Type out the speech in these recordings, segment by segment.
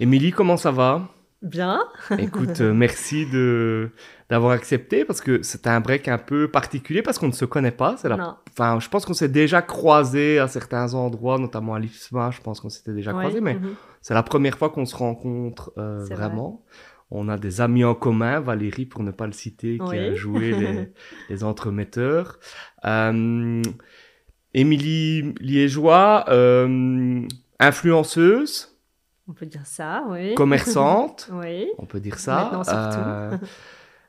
Émilie, comment ça va? Bien. Écoute, euh, merci de d'avoir accepté parce que c'était un break un peu particulier parce qu'on ne se connaît pas. C'est la... Enfin, je pense qu'on s'est déjà croisé à certains endroits, notamment à l'IFSMA. Je pense qu'on s'était déjà croisé, mais mhm. c'est la première fois qu'on se rencontre euh, vraiment. On a des amis en commun, Valérie pour ne pas le citer, qui a joué les, les entremetteurs. Euh, Émilie Liégeois, euh, influenceuse. On peut dire ça, oui. Commerçante. oui. On peut dire ça. Euh,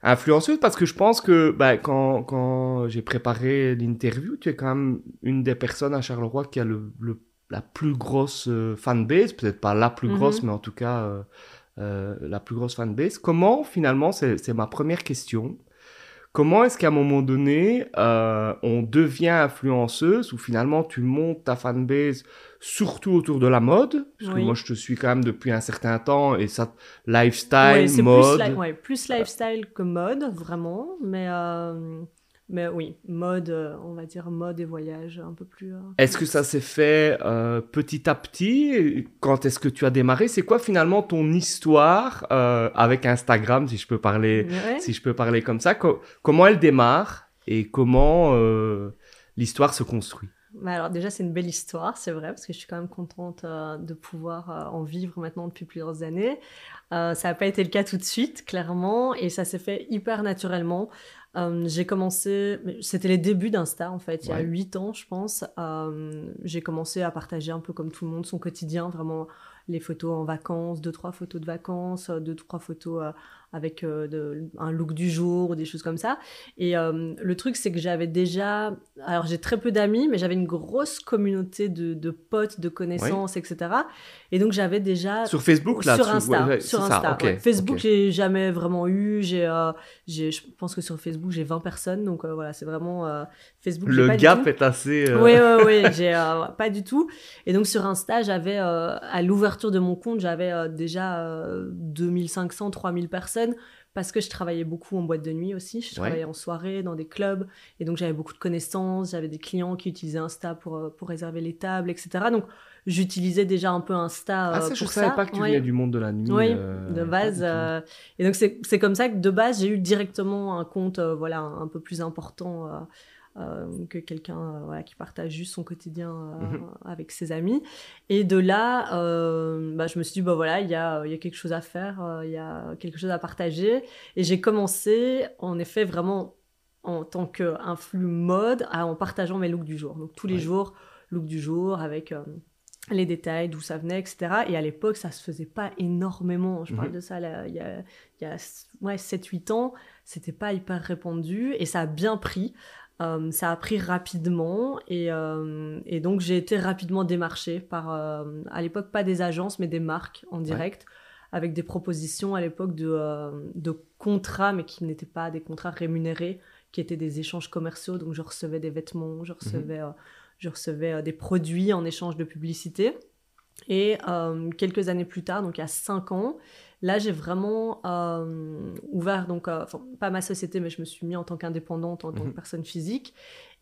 influenceuse parce que je pense que bah, quand, quand j'ai préparé l'interview, tu es quand même une des personnes à Charleroi qui a le, la plus grosse euh, fanbase, peut-être pas la plus grosse, mhm. mais en tout cas euh, la plus grosse fanbase. Comment finalement, c'est ma première question, Comment est-ce qu'à un moment donné, on devient influenceuse ou finalement tu montes ta fanbase surtout autour de la mode Parce que moi, je te suis quand même depuis un certain temps et ça, lifestyle, mode. Plus, ouais, plus lifestyle que mode, vraiment. Mais euh, mais oui, mode, euh, on va dire mode et voyage un peu plus. Euh, est-ce que ça s'est fait euh, petit à petit? Quand est-ce que tu as démarré? C'est quoi finalement ton histoire avec Instagram, si je peux parler, si je peux parler comme ça? Comment elle démarre et comment l'histoire se construit? Alors déjà c'est une belle histoire, c'est vrai, parce que je suis quand même contente de pouvoir en vivre maintenant depuis plusieurs années. ça n'a pas été le cas tout de suite, clairement, et ça s'est fait hyper naturellement. Euh, j'ai commencé, c'était les débuts d'Insta en fait, il y a 8 ans je pense. Euh, j'ai commencé à partager un peu comme tout le monde son quotidien, vraiment les photos en vacances, deux trois photos de vacances, deux trois photos avec euh, de, un look du jour ou des choses comme ça. Et euh, le truc, c'est que j'avais déjà. Alors, j'ai très peu d'amis, mais j'avais une grosse communauté de, de potes, de connaissances, etc. Et donc, j'avais déjà. Sur Facebook, là Sur Insta. sur Insta. Facebook, j'ai jamais vraiment eu. J'ai, euh, je pense que sur Facebook, j'ai 20 personnes. Donc, voilà, c'est vraiment. Facebook, le gap est assez. Oui, oui, oui. j'ai pas du tout. Et donc, sur Insta, j'avais, à l'ouverture de mon compte, j'avais déjà 2500, 3000 personnes parce que je travaillais beaucoup en boîte de nuit aussi. Je travaillais en soirée, dans des clubs. Et donc, j'avais beaucoup de connaissances. J'avais des clients qui utilisaient Insta pour, euh, pour réserver les tables, etc. Donc, j'utilisais déjà un peu Insta ah, ça, je ne savais pas que tu venais du monde de la nuit. Oui, euh, de base. Euh, et donc, c'est comme ça que de base, j'ai eu directement un compte voilà, un peu plus important euh, que quelqu'un euh, qui partage juste son quotidien euh, mhm. avec ses amis. Et de là, bah, je me suis dit, bah voilà, il y a, y a quelque chose à faire, il y a quelque chose à partager. Et j'ai commencé, en effet, vraiment en tant qu'influx mode, en partageant mes looks du jour. Donc tous les jours, look du jour avec les détails, d'où ça venait, etc. Et à l'époque, ça se faisait pas énormément. Je parle mhm. de ça il y a, y a ouais, 7-8 ans. C'était pas hyper répandu et ça a bien pris. Euh, ça a pris rapidement et, euh, et donc j'ai été rapidement démarchée par, euh, à l'époque, pas des agences, mais des marques en direct, avec des propositions à l'époque de, de contrats, mais qui n'étaient pas des contrats rémunérés, qui étaient des échanges commerciaux. Donc je recevais des vêtements, je recevais, mhm. je recevais des produits en échange de publicité. Et quelques années plus tard, donc il y a cinq ans, Là, j'ai vraiment euh, ouvert, donc, euh, pas ma société, mais je me suis mis en tant qu'indépendante, en tant que mhm. personne physique.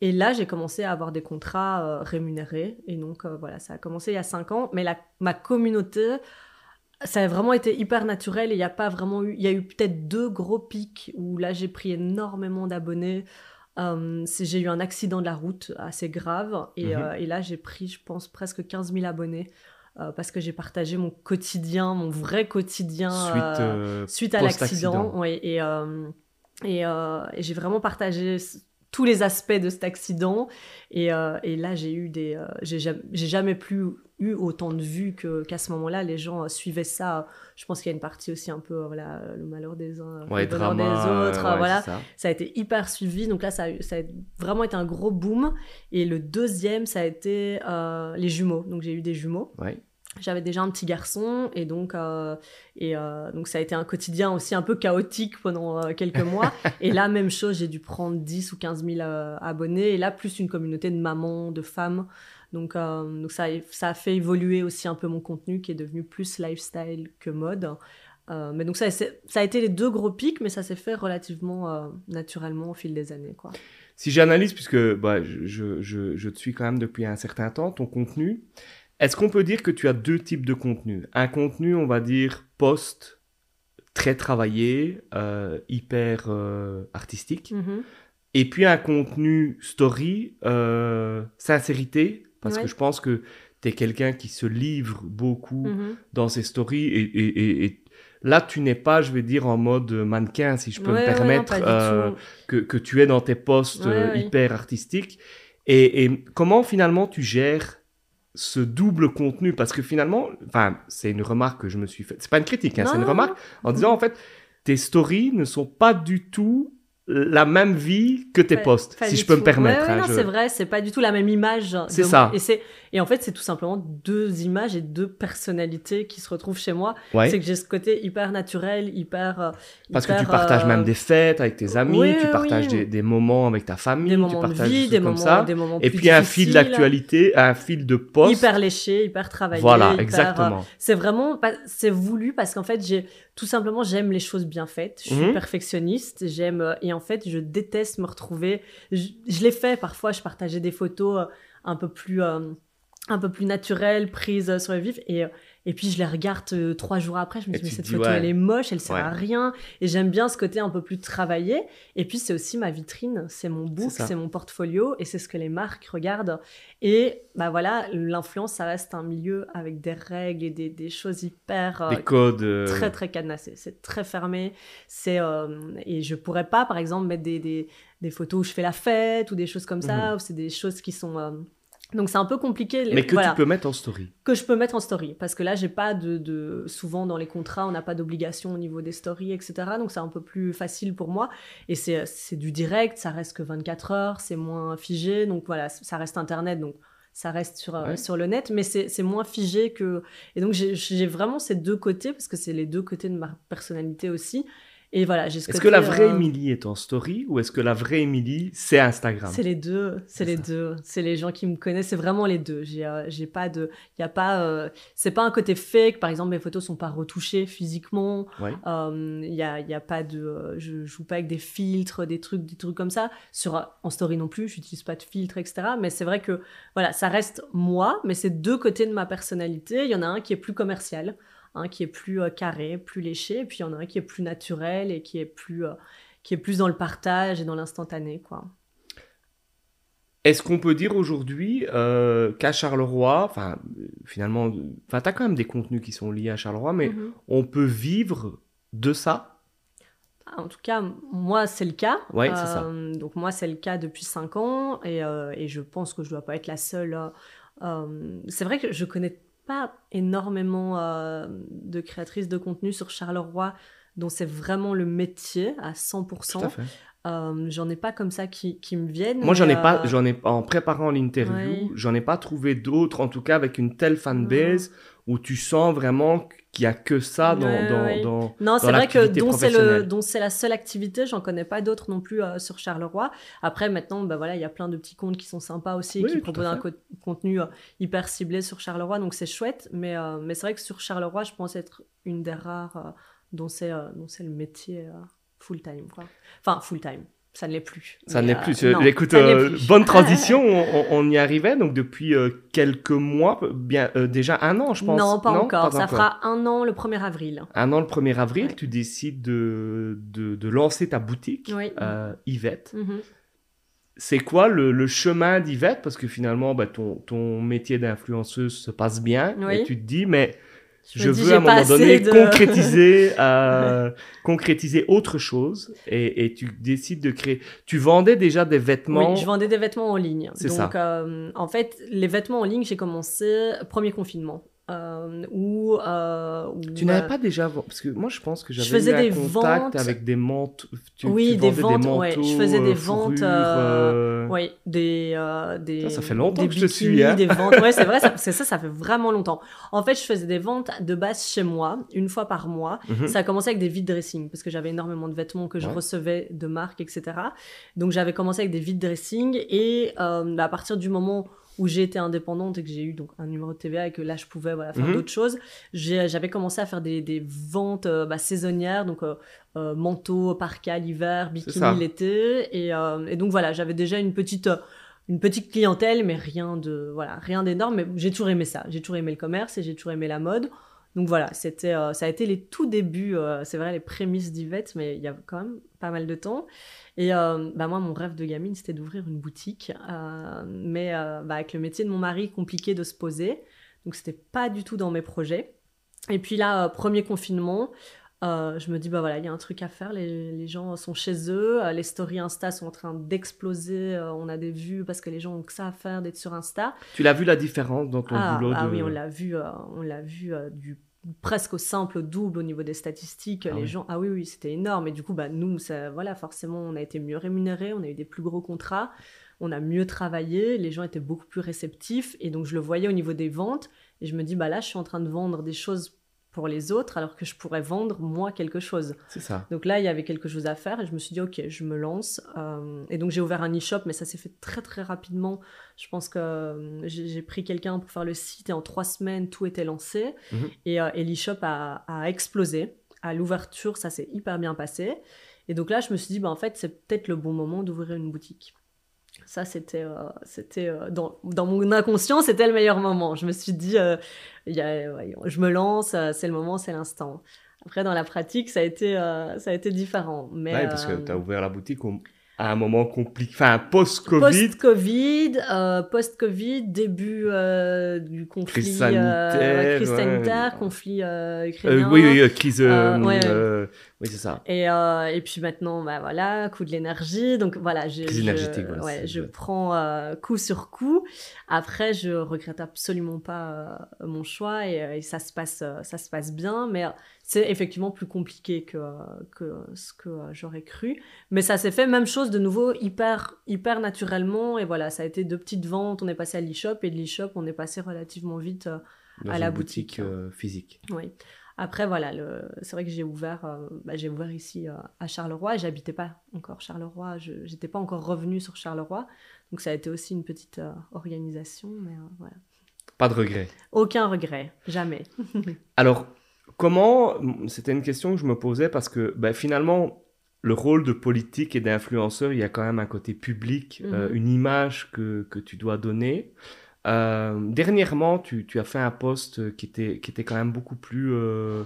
Et là, j'ai commencé à avoir des contrats euh, rémunérés. Et donc, voilà, ça a commencé il y a cinq ans. Mais la, ma communauté, ça a vraiment été hyper naturel. Et il n'y a pas vraiment eu. Il y a eu peut-être deux gros pics où là, j'ai pris énormément d'abonnés. j'ai eu un accident de la route assez grave. Et, mhm. et là, j'ai pris, je pense, presque 15 000 abonnés. Euh, parce que j'ai partagé mon quotidien, mon vrai quotidien suite, euh, euh, suite à l'accident. et, et, et j'ai vraiment partagé tous les aspects de cet accident. Et, et là, j'ai eu des. j'ai jamais, plus eu autant de vues qu'à ce moment-là. Les gens suivaient ça. Je pense qu'il y a une partie aussi un peu voilà, le malheur des uns, le bonheur des autres. voilà. Ça. ça. a été hyper suivi. Donc là, ça a, ça a, vraiment été un gros boom. Et le deuxième, ça a été les jumeaux. Donc j'ai eu des jumeaux. Ouais j'avais déjà un petit garçon et donc euh, et euh, donc ça a été un quotidien aussi un peu chaotique pendant euh, quelques mois et là même chose j'ai dû prendre 10 ou 15 000 abonnés et là plus une communauté de mamans de femmes donc donc ça ça a fait évoluer aussi un peu mon contenu qui est devenu plus lifestyle que mode mais donc ça, ça a été les deux gros pics mais ça s'est fait relativement naturellement au fil des années quoi si j'analyse puisque bah, je, je, je, te suis quand même depuis un certain temps ton contenu Est-ce qu'on peut dire que tu as deux types de contenu Un contenu, on va dire, post, très travaillé, euh, hyper euh, artistique. Mhm. Et puis un contenu story, euh, sincérité, parce Ouais. que je pense que tu es quelqu'un qui se livre beaucoup Mhm. dans ses stories. Et, et- et- et là, tu n'es pas, je vais dire, en mode mannequin, si je peux Ouais, me ouais, non, permettre, euh, que, que tu es dans tes posts Ouais, euh, hyper artistiques. Et, et comment finalement tu gères ce double contenu? Parce que finalement, enfin, c'est une remarque que je me suis faite. C'est pas une critique, hein, c'est une remarque en disant en fait, tes stories ne sont pas du tout la même vie que tes Pas- posts, pas si je peux me permettre. Ouais, ouais, hein, non, je- c'est vrai, c'est pas du tout la même image. C'est ça. Et, c'est... et en fait, c'est tout simplement deux images et deux personnalités qui se retrouvent chez moi. Ouais. C'est que j'ai ce côté hyper naturel, hyper. euh, Parce que tu partages euh, même des fêtes avec tes amis, oui, tu partages oui. Des, des moments avec ta famille, des tu moments de partages vie, des moments, comme ça. des moments Et plus puis un fil d'actualité, un fil de post. Hyper léché, hyper travaillé. Voilà, hyper, euh, exactement. C'est vraiment, c'est voulu parce qu'en fait, j'ai tout simplement j'aime les choses bien faites. Je suis Mhm. perfectionniste, j'aime et en fait, je déteste me retrouver. Je, je l'ai fait parfois. Je partageais des photos un peu plus un peu plus naturelles, prises euh, sur le vif et euh, et puis je les regarde euh, trois jours après. Je me dis mais cette photo ouais. elle est moche, elle sert Ouais. à rien. Et j'aime bien ce côté un peu plus travaillé. Et puis c'est aussi ma vitrine, c'est mon book, c'est mon portfolio et c'est ce que les marques regardent. Et bah voilà, l'influence, ça reste un milieu avec des règles et des, des choses hyper euh, Des codes. euh, très très cadenassées. C'est très fermé. C'est et je pourrais pas, par exemple, mettre des, des, des photos où je fais la fête ou des choses comme ça. Ou c'est des choses qui sont donc c'est un peu compliqué. les- mais que voilà tu peux mettre en story. que je peux mettre en story parce que là j'ai pas de, de souvent dans les contrats on n'a pas d'obligation au niveau des stories etc donc c'est un peu plus facile pour moi et c'est du direct ça reste que 24 heures c'est moins figé donc voilà ça reste internet donc ça reste sur, Ouais. sur le net mais c'est moins figé que et donc j'ai vraiment ces deux côtés parce que c'est les deux côtés de ma personnalité aussi et voilà j'ai ce Est-ce que la vraie euh, Émilie est en story ou est-ce que la vraie Émilie, c'est Instagram? C'est les deux, c'est les ça. deux. C'est les gens qui me connaissent, c'est vraiment les deux. J'ai, euh, j'ai pas de, il y a pas, euh, c'est pas un côté fake. Par exemple, mes photos sont pas retouchées physiquement. Ouais. Euh, Il y a, il y a pas de, euh, je joue pas avec des filtres, des trucs, des trucs comme ça. Sur en story non plus, j'utilise pas de filtres, etc. Mais c'est vrai que voilà, ça reste moi, mais c'est deux côtés de ma personnalité. Il y en a un qui est plus commercial, un qui est plus euh, carré, plus léché, et puis il y en a un qui est plus naturel et qui est plus, euh, qui est plus dans le partage et dans l'instantané, quoi. Est-ce qu'on peut dire aujourd'hui euh, qu'à Charleroi, enfin, finalement, enfin, tu as quand même des contenus qui sont liés à Charleroi, mais Mhm. on peut vivre de ça? En tout cas, moi, c'est le cas. Ouais, c'est ça. Donc, moi, c'est le cas depuis 5 ans et, et je pense que je dois pas être la seule. c'est vrai que je connais pas énormément euh, de créatrices de contenu sur Charleroi dont c'est vraiment le métier à 100%. Tout à fait. Euh, j'en ai pas comme ça qui, qui me viennent. Moi, j'en ai pas, euh, j'en ai en préparant l'interview, Ouais. j'en ai pas trouvé d'autres, en tout cas avec une telle fanbase où tu sens vraiment qu'il y a que ça dans, Ouais, dans, ouais. dans- Non, c'est vrai que dont c'est le dont c'est la seule activité, j'en connais pas d'autres non plus euh, sur Charleroi. Après maintenant, bah voilà, il y a plein de petits comptes qui sont sympas aussi, Oui, qui proposent un co- contenu euh, hyper ciblé sur Charleroi, donc c'est chouette. Mais euh, mais c'est vrai que sur Charleroi, je pense être une des rares dont c'est dont c'est le métier full time quoi. Enfin full time, ça ne l'est plus. Ça ne l'est euh, plus. non, Écoute, ça ne l'est euh, plus. bonne transition, on, y arrivait. Donc depuis euh, quelques mois, bien euh, déjà un an, je pense. Non, pas encore. ça encore. fera un an le 1er avril. un an le 1er avril. Ouais. Tu décides de, de, de lancer ta boutique, Oui. euh, Yvette. Mhm. C'est quoi le, le chemin d'Yvette? Parce que finalement, bah, ton, ton métier d'influenceuse se passe bien. Oui. Et tu te dis, mais Je je, me dis, veux à un moment donné de- concrétiser, euh, concrétiser autre chose. Et, et tu décides de créer. Tu vendais déjà des vêtements. Oui, je vendais des vêtements en ligne. C'est Donc, ça. euh, en fait, les vêtements en ligne, j'ai commencé premier confinement. Euh, où, euh, Tu n'avais euh, pas déjà parce que moi je pense que j'avais eu des contact ventes. avec des manteaux. Tu, Oui, tu des ventes, ouais, je manteaux, faisais des euh, ventes, fourrures, euh, Oui, des, des. Ça, ça fait longtemps des que je te suis, hein. Des ventes. Ouais, c'est vrai, ça, ça, ça fait vraiment longtemps. En fait, je faisais des ventes de base chez moi, une fois par mois. mhm. Ça a commencé avec des vide dressing parce que j'avais énormément de vêtements que je Ouais. recevais de marques, etc. Donc j'avais commencé avec des vide dressing et à partir du moment où j'ai été indépendante et que j'ai eu donc un numéro de TVA et que là je pouvais voilà, faire Mhm. d'autres choses, j'avais commencé à faire des, des ventes euh, bah, saisonnières, donc euh, euh, manteau, parka l'hiver, bikini l'été. Et, euh, et donc voilà, j'avais déjà une petite, une petite clientèle, mais rien de voilà, rien d'énorme. Mais j'ai toujours aimé ça. J'ai toujours aimé le commerce et j'ai toujours aimé la mode. Donc voilà, c'était, euh, ça a été les tout débuts, euh, c'est vrai, les prémices d'Yvette, mais il y a quand même pas mal de temps. Et euh, bah moi, mon rêve de gamine, c'était d'ouvrir une boutique. mais bah, avec le métier de mon mari, compliqué de se poser. Donc c'était pas du tout dans mes projets. Et puis là, premier confinement, euh, je me dis, bah voilà, il y a un truc à faire, les, les, gens sont chez eux, les stories Insta sont en train d'exploser, euh, on a des vues parce que les gens ont que ça à faire d'être sur Insta. Tu l'as vu la différence dans ton ah, boulot Ah oui, on l'a vu, on l'a vu du presque au simple, au double au niveau des statistiques. Ah les gens, ah oui, oui, c'était énorme. Et du coup, bah, nous, ça, voilà, forcément, on a été mieux rémunérés, on a eu des plus gros contrats, on a mieux travaillé, les gens étaient beaucoup plus réceptifs. Et donc, je le voyais au niveau des ventes. Et je me dis, bah là, je suis en train de vendre des choses pour les autres alors que je pourrais vendre moi quelque chose. C'est ça. Donc là, il y avait quelque chose à faire et je me suis dit, ok, je me lance. Euh, et donc j'ai ouvert un e-shop, mais ça s'est fait très très rapidement. Je pense que euh, j'ai pris quelqu'un pour faire le site et en trois semaines, tout était lancé. Mhm. Et, euh, et l'e-shop a, a, explosé. À l'ouverture, ça s'est hyper bien passé. Et donc là, je me suis dit, bah, en fait, c'est peut-être le bon moment d'ouvrir une boutique. Ça, c'était, euh, c'était euh, dans, dans, mon inconscient, c'était le meilleur moment. Je me suis dit, euh, y a, je me lance, c'est le moment, c'est l'instant. Après, dans la pratique, ça a été, ça a été différent. Mais, ouais, parce que tu as ouvert la boutique au, à un moment compliqué, enfin post-Covid. Post-Covid, euh, post-Covid, début euh, du conflit crise sanitaire, crise sanitaire conflit ukrainien. oui, oui, crise, oui, c'est ça. Et, et puis maintenant, bah voilà, coup de l'énergie, donc voilà, je, crise énergétique, ouais, je prends coup sur coup. Après, je regrette absolument pas mon choix et, et, ça se passe, ça se passe bien, mais c'est effectivement plus compliqué que, que ce que j'aurais cru. Mais ça s'est fait, même chose de nouveau, hyper, hyper naturellement. Et voilà, ça a été deux petites ventes. On est passé à l'e-shop et de l'e-shop, on est passé relativement vite euh, à la boutique. Euh, physique. Oui. Après, voilà, c'est vrai que j'ai ouvert, euh, bah, j'ai ouvert ici à Charleroi. J'habitais pas encore Charleroi. Je n'étais pas encore revenue sur Charleroi. Donc ça a été aussi une petite organisation. Mais voilà. Pas de regret. Aucun regret, jamais. Alors, Comment, c'était une question que je me posais parce que ben, finalement, le rôle de politique et d'influenceur, il y a quand même un côté public, euh, mhm. une image que, que, tu dois donner. Euh, dernièrement, tu, tu, as fait un post qui était, qui était quand même beaucoup plus... Euh,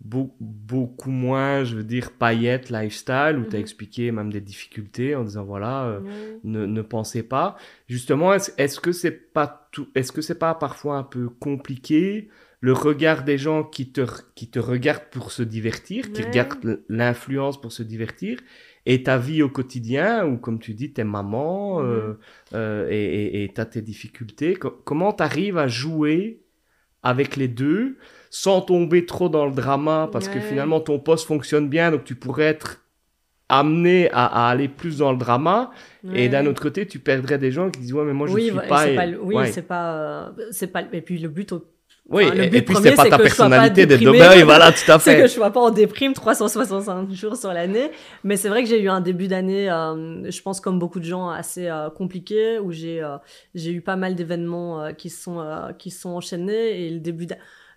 beaucoup moins, je veux dire, paillettes, lifestyle, où tu as mhm. expliqué même des difficultés en disant, voilà, ne, ne, pensez pas. Justement, est-ce est -ce que c'est pas tout, est-ce que c'est pas parfois un peu compliqué le regard des gens qui te, qui te regardent pour se divertir, qui regardent l'influence pour se divertir, et ta vie au quotidien, où comme tu dis, t'es maman, euh, euh, et t'as tes difficultés. comment tu arrives à jouer avec les deux sans tomber trop dans le drama, parce que finalement ton poste fonctionne bien, donc tu pourrais être amené à, aller plus dans le drama. Et d'un autre côté tu perdrais des gens qui disent ouais mais moi je oui, suis pas, oui c'est pas euh, c'est pas et puis le but oui, et, puis c'est pas ta personnalité d'être oui, voilà, tout à fait. c'est que je sois pas en déprime 365 jours sur l'année. Mais c'est vrai que j'ai eu un début d'année, euh, je pense comme beaucoup de gens, assez euh, compliqué, où j'ai euh, j'ai eu pas mal d'événements qui sont qui sont enchaînés et le début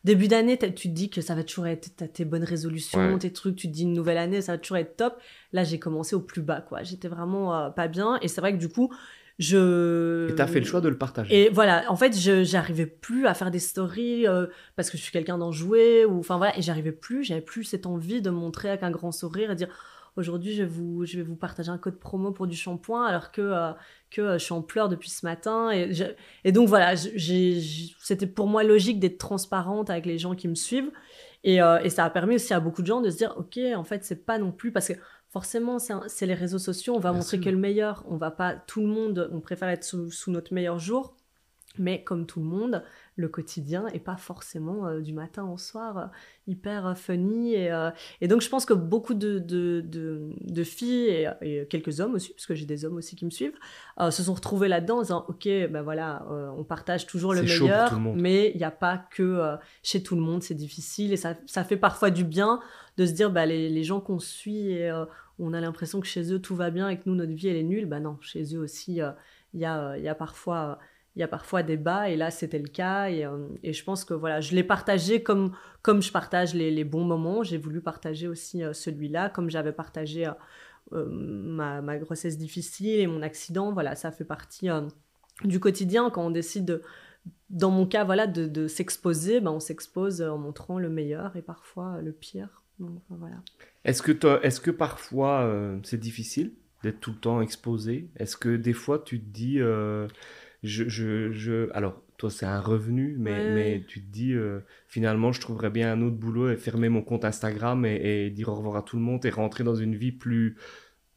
début d'année, tu te dis que ça va toujours être tes bonnes résolutions, tes trucs, tu te dis une nouvelle année, ça va toujours être top. Là, j'ai commencé au plus bas, quoi. J'étais vraiment pas bien et c'est vrai que du coup, je... Et t'as fait le choix de le partager. Et voilà, en fait, je j'arrivais plus à faire des stories euh, parce que je suis quelqu'un d'enjoué ou enfin voilà, et j'arrivais plus, j'avais plus cette envie de montrer avec un grand sourire et dire aujourd'hui je vais vous je vais vous partager un code promo pour du shampoing alors que euh, que euh, je suis en pleurs depuis ce matin et et donc voilà, j'ai c'était pour moi logique d'être transparente avec les gens qui me suivent et, et ça a permis aussi à beaucoup de gens de se dire ok en fait c'est pas non plus parce que forcément, c'est les réseaux sociaux, on va montrer que le meilleur, on va pas, tout le monde, on préfère être sous, notre meilleur jour, mais comme tout le monde, le quotidien est pas forcément euh, du matin au soir euh, hyper euh, funny. Et, et, donc, je pense que beaucoup de, de, de, filles et, quelques hommes aussi, parce que j'ai des hommes aussi qui me suivent, se sont retrouvés là-dedans en disant Ok, ben voilà, on partage toujours le meilleur, mais il n'y a pas que chez tout le monde, c'est difficile. Et ça, ça, fait parfois du bien de se dire bah, les, les gens qu'on suit et on a l'impression que chez eux tout va bien et que nous, notre vie, elle est nulle. Ben non, chez eux aussi, il y, a, y a parfois il y a parfois des bas et là c'était le cas et, euh, et, je pense que voilà je l'ai partagé comme comme je partage les, bons moments j'ai voulu partager aussi euh, celui-là comme j'avais partagé euh, ma, grossesse difficile et mon accident, voilà, ça fait partie du quotidien quand on décide de, dans mon cas, voilà, de, de s'exposer, ben, on s'expose en montrant le meilleur et parfois le pire. voilà. Est-ce que, est que parfois c'est difficile d'être tout le temps exposé? Est-ce que des fois tu te dis, je, je, je, alors toi c'est un revenu, mais, mais tu te dis euh, finalement je trouverais bien un autre boulot et fermer mon compte Instagram et, et, dire au revoir à tout le monde et rentrer dans une vie plus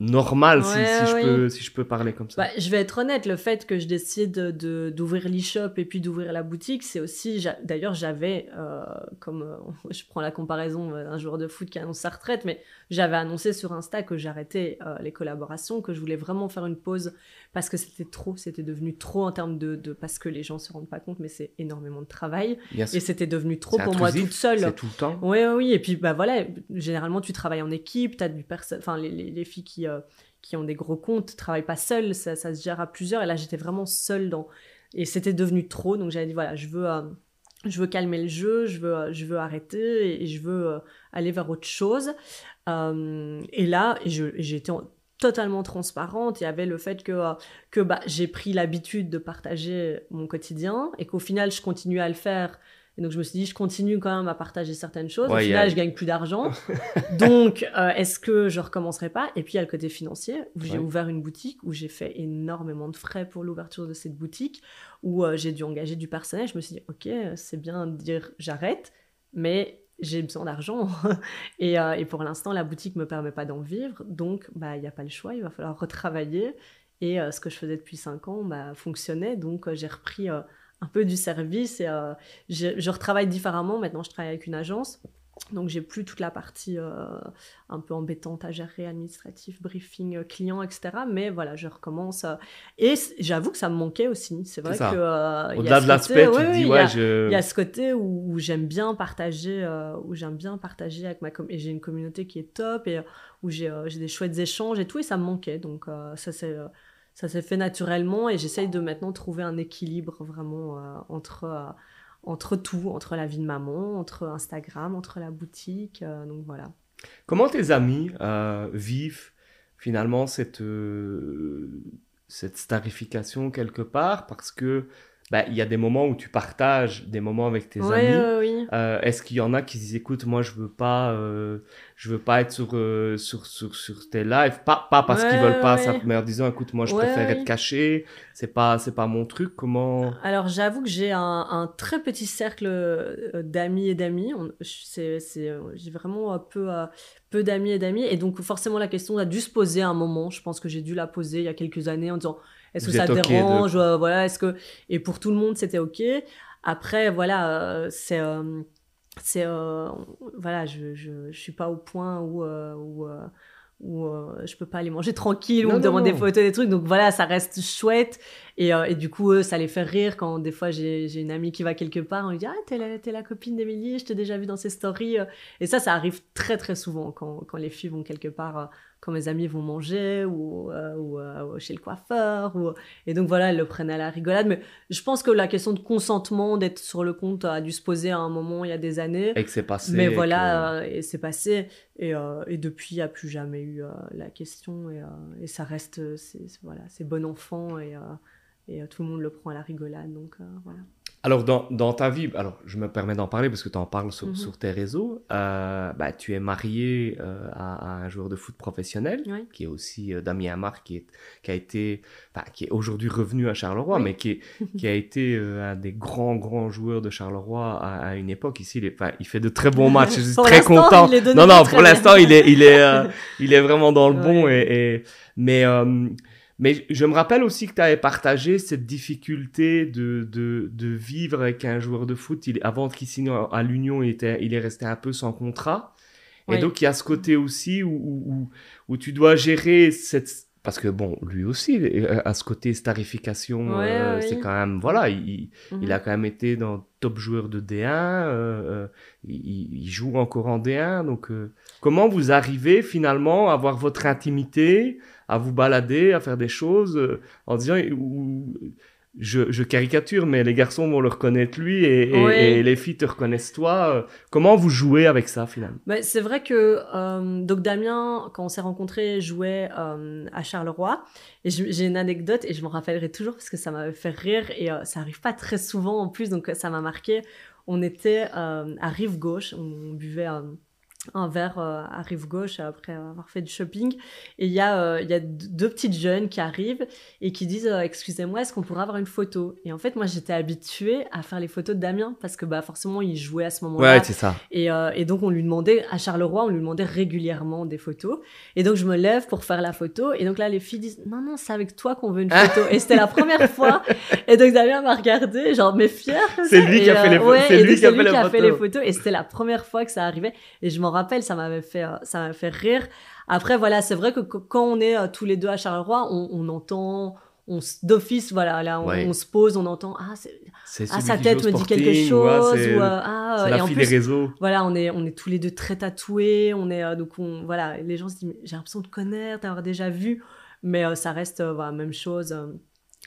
normal si, je peux, si je peux parler comme ça. Bah, je vais être honnête, le fait que je décide d'ouvrir l'e-shop et puis d'ouvrir la boutique, c'est aussi. D'ailleurs, j'avais, euh, comme euh, je prends la comparaison d'un joueur de foot qui annonce sa retraite, mais j'avais annoncé sur Insta que j'arrêtais euh, les collaborations, que je voulais vraiment faire une pause parce que c'était trop, c'était devenu trop en termes de, de, Parce que les gens se rendent pas compte, mais c'est énormément de travail. et c'était devenu trop pour moi toute seule. C'est tout le temps. Oui, oui. Et puis, bah voilà, généralement, tu travailles en équipe, tu as du personne. Enfin, les, les, les filles qui euh, qui ont des gros comptes travaillent pas seules, ça, ça, se gère à plusieurs. Et là, j'étais vraiment seule dans. Et c'était devenu trop. Donc j'avais dit voilà, je veux, euh, je veux calmer le jeu, je veux, euh, je veux arrêter et, je veux aller vers autre chose. et là, été totalement transparente. Il y avait le fait que, que bah, j'ai pris l'habitude de partager mon quotidien et qu'au final, je continue à le faire et donc je me suis dit, je continue quand même à partager certaines choses. Au final, je gagne plus d'argent. donc, euh, est-ce que je recommencerai pas? Et puis il y a le côté financier, où j'ai ouvert une boutique, où j'ai fait énormément de frais pour l'ouverture de cette boutique, où euh, j'ai dû engager du personnel. Je me suis dit, ok, c'est bien de dire j'arrête, mais j'ai besoin d'argent. et, euh, et, pour l'instant, la boutique me permet pas d'en vivre. Donc, bah, il n'y a pas le choix, il va falloir retravailler. Et ce que je faisais depuis 5 ans bah, fonctionnait. Donc, j'ai repris un peu du service et euh, je, retravaille différemment. Maintenant, je travaille avec une agence. Donc, j'ai plus toute la partie euh, un peu embêtante à gérer, administratif, briefing, euh, client, etc. Mais voilà, je recommence. et j'avoue que ça me manquait aussi. C'est vrai que. Au-delà de l'aspect, tu dis, ouais, je. Il y a ce côté où, j'aime bien partager, où j'aime bien partager avec ma. et j'ai une communauté qui est top et où j'ai des chouettes échanges et tout. Et ça me manquait. Donc, ça, c'est ça s'est fait naturellement et j'essaye de maintenant trouver un équilibre vraiment euh, entre, euh, entre tout, entre la vie de maman, entre Instagram, entre la boutique. Euh, donc voilà. Comment tes amis vivent finalement cette, cette starification quelque part? Parce que bah, il y a des moments où tu partages des moments avec tes amis. Euh, est-ce qu'il y en a qui disent écoute, moi je veux pas, euh, je veux pas être sur, euh, sur, sur, sur, tes lives, pas, pas parce qu'ils veulent pas, ça, mais en disant écoute, moi je préfère être caché, c'est pas, c'est pas mon truc. Comment? Alors j'avoue que j'ai un, un, très petit cercle d'amis et d'amis. C'est, c'est, j'ai vraiment peu, peu d'amis et d'amis, et donc forcément la question a dû se poser à un moment. Je pense que j'ai dû la poser il y a quelques années en disant est-ce que ça dérange Voilà, est-ce que et pour tout le monde c'était ok? Après, voilà, euh, c'est euh, c'est euh, voilà, je, je, je suis pas au point où où où je peux pas aller manger tranquille ou me demander des photos des trucs. Donc voilà ça reste chouette. Et, et du coup ça les fait rire quand des fois j'ai une amie qui va quelque part on lui dit ah t'es la, es la copine d'Emilie je t'ai déjà vu dans ses stories. Et ça ça arrive très très souvent quand, quand les filles vont quelque part quand mes amis vont manger ou, euh, euh, ou chez le coiffeur. Ou... Et donc voilà, elles le prennent à la rigolade. Mais je pense que la question de consentement, d'être sur le compte, a dû se poser à un moment il y a des années. Et que c'est passé. Mais voilà, euh, et c'est passé. Et, et, depuis, il n'y a plus jamais eu la question. Et, et ça reste, c'est voilà, bon enfant et, et tout le monde le prend à la rigolade. Donc voilà. Alors, dans, dans, ta vie, alors je me permets d'en parler parce que tu en parles sur, mhm. sur tes réseaux. Euh, bah, tu es marié euh, à, un joueur de foot professionnel qui est aussi euh, Damien Amar, qui, est, qui a été, enfin, qui est aujourd'hui revenu à Charleroi, mais qui, est, qui a été un des grands, grands joueurs de Charleroi à, une époque. Ici, il, est, il fait de très bons matchs. Je suis très content. non, non, pour l'instant, il est, il, est, il est vraiment dans le bon. Et, et, mais mais je me rappelle aussi que tu avais partagé cette difficulté de, de, de, vivre avec un joueur de foot. Il, avant qu'il signe à l'Union, il, était, il est resté un peu sans contrat. Et donc, il y a ce côté aussi où, où, où, tu dois gérer cette... Parce que, bon, lui aussi, à ce côté starification, euh, c'est quand même... Voilà, il, il, mhm. a quand même été dans top joueur de D1. Euh, euh, il, il, joue encore en D1. Donc, comment vous arrivez finalement à avoir votre intimité à vous balader, à faire des choses, euh, en disant, ou, je, caricature, mais les garçons vont le reconnaître lui et, les filles te reconnaissent toi. Comment vous jouez avec ça finalement? Bah, C'est vrai que euh, donc Damien, quand on s'est rencontrés, jouait euh, à Charleroi. Et j'ai une anecdote et je m'en rappellerai toujours parce que ça m'avait fait rire et euh, ça arrive pas très souvent en plus, donc ça m'a marqué. On était à Rive Gauche, on buvait un verre euh, à rive gauche après avoir fait du shopping. Et il y, a, euh, y a deux petites jeunes qui arrivent et qui disent euh, Excusez-moi, est-ce qu'on pourrait avoir une photo? Et en fait, moi, j'étais habituée à faire les photos de Damien parce que bah, forcément, il jouait à ce moment-là. Ouais, c'est ça. Et, et, donc, on lui demandait, à Charleroi, on lui demandait régulièrement des photos. Et donc, je me lève pour faire la photo. Et donc là, les filles disent Non, non, c'est avec toi qu'on veut une photo. et c'était la première fois. Et donc, Damien m'a regardé, genre, mais fier. C'est lui, qui a, fait les, ouais, c'est lui qui a, fait, les photos. Et c'était la première fois que ça arrivait. Et je m'en rappelle, ça m'avait fait, euh, ça m'a fait rire. Après, voilà, c'est vrai que quand on est euh, tous les deux à Charleroi, on, entend, on d'office, voilà, là, on, se pose, on entend, ah, ah sa tête me dit quelque chose, ou, euh, ah, et en plus, des réseaux. Voilà, on est, on est tous les deux très tatoués, on est, donc on, voilà, les gens se disent, j'ai l'impression de connaître, d'avoir déjà vu, mais ça reste, voilà, même chose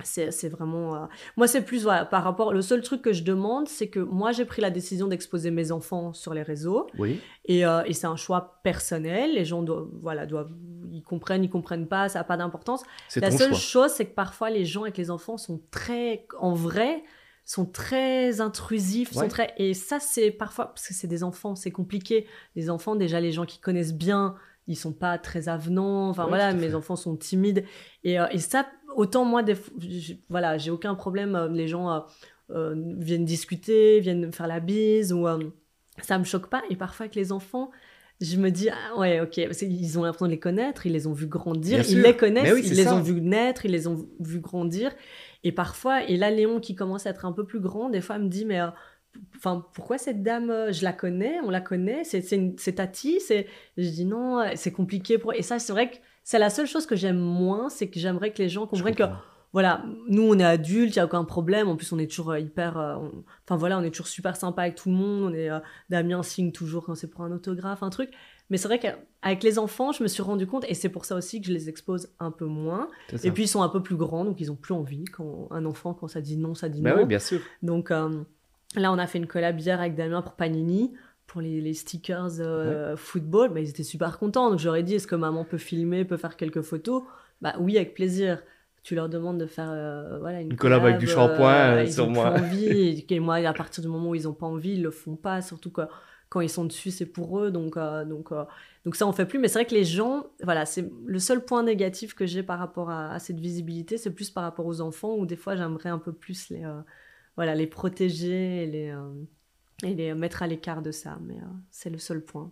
c'est vraiment euh, moi c'est plus voilà, par rapport le seul truc que je demande c'est que moi j'ai pris la décision d'exposer mes enfants sur les réseaux. Oui. et, euh, et c'est un choix personnel. Les gens doivent voilà doivent ils comprennent ils comprennent pas ça n'a pas d'importance. La seule chose c'est que parfois les gens avec les enfants sont très en vrai sont très intrusifs sont très et ça c'est parfois parce que c'est des enfants c'est compliqué. Les enfants déjà les gens qui connaissent bien ils sont pas très avenants enfin voilà mes enfants sont timides et, euh, et ça autant moi, des, voilà, j'ai aucun problème. Euh, les gens euh, euh, viennent discuter, viennent faire la bise, ou ça me choque pas. Et parfois avec les enfants, je me dis, ah ouais, ok, parce qu'ils ont l'impression de les connaître, ils les ont vus grandir, ils les connaissent, ils les ont vus naître, ils les ont vus grandir. Et parfois, et là, Léon qui commence à être un peu plus grand, des fois, me dit, mais enfin, pourquoi cette dame, je la connais, on la connaît, c'est Tati, c'est, je dis non, c'est compliqué pour, et ça, c'est vrai que c'est la seule chose que j'aime moins, c'est que j'aimerais que les gens comprennent que voilà, nous on est adultes, il y a aucun problème. En plus, on est toujours euh, hyper, euh, enfin voilà, on est toujours super sympa avec tout le monde. On est euh, Damien signe toujours quand c'est pour un autographe, un truc. Mais c'est vrai qu'avec les enfants, je me suis rendu compte, et c'est pour ça aussi que je les expose un peu moins. Et puis ils sont un peu plus grands, donc ils ont plus envie. Quand un enfant, quand ça dit non, ça dit bah non. Oui, bien sûr. Donc là, on a fait une collab hier avec Damien pour Panini pour les, stickers euh, football, bah, ils étaient super contents. Donc j'aurais dit, est-ce que maman peut filmer, peut faire quelques photos? Bah oui, avec plaisir. Tu leur demandes de faire euh, voilà, une, collab, avec du shampoing euh, sur moi. envie, et, moi, à partir du moment où ils n'ont pas envie, ils le font pas. Surtout que, quand ils sont dessus, c'est pour eux. Donc, donc, donc ça, on fait plus. Mais c'est vrai que les gens, voilà, c'est le seul point négatif que j'ai par rapport à, à cette visibilité, c'est plus par rapport aux enfants, où des fois, j'aimerais un peu plus les, voilà, les protéger et les et les mettre à l'écart de ça. Mais euh, c'est le seul point.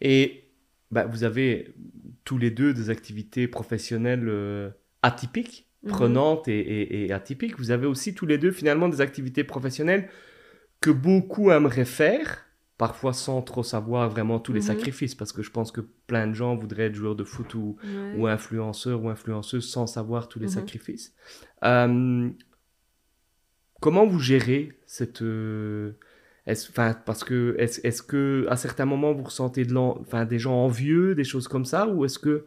Et bah, vous avez tous les deux des activités professionnelles euh, atypiques, mhm. prenantes et, atypiques. Vous avez aussi tous les deux finalement des activités professionnelles que beaucoup aimeraient faire, parfois sans trop savoir vraiment tous les mhm. sacrifices, parce que je pense que plein de gens voudraient être joueurs de foot ou, ou influenceurs ou influenceuses sans savoir tous les mhm. sacrifices. Euh, comment vous gérez cette, est parce que est-ce est que à certains moments vous ressentez de enfin, des gens envieux, des choses comme ça, ou est-ce que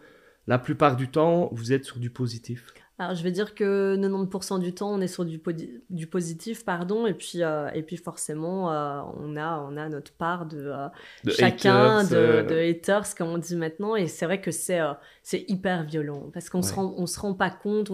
la plupart du temps vous êtes sur du positif? Alors, je vais dire que 90% du temps, on est sur du, du positif, pardon, et puis, euh, et puis forcément, euh, on, a, on a notre part de, euh, chacun, de, de, haters, comme on dit maintenant, et c'est vrai que c'est c'est hyper violent, parce qu'on ne se, rend, on se rend pas compte,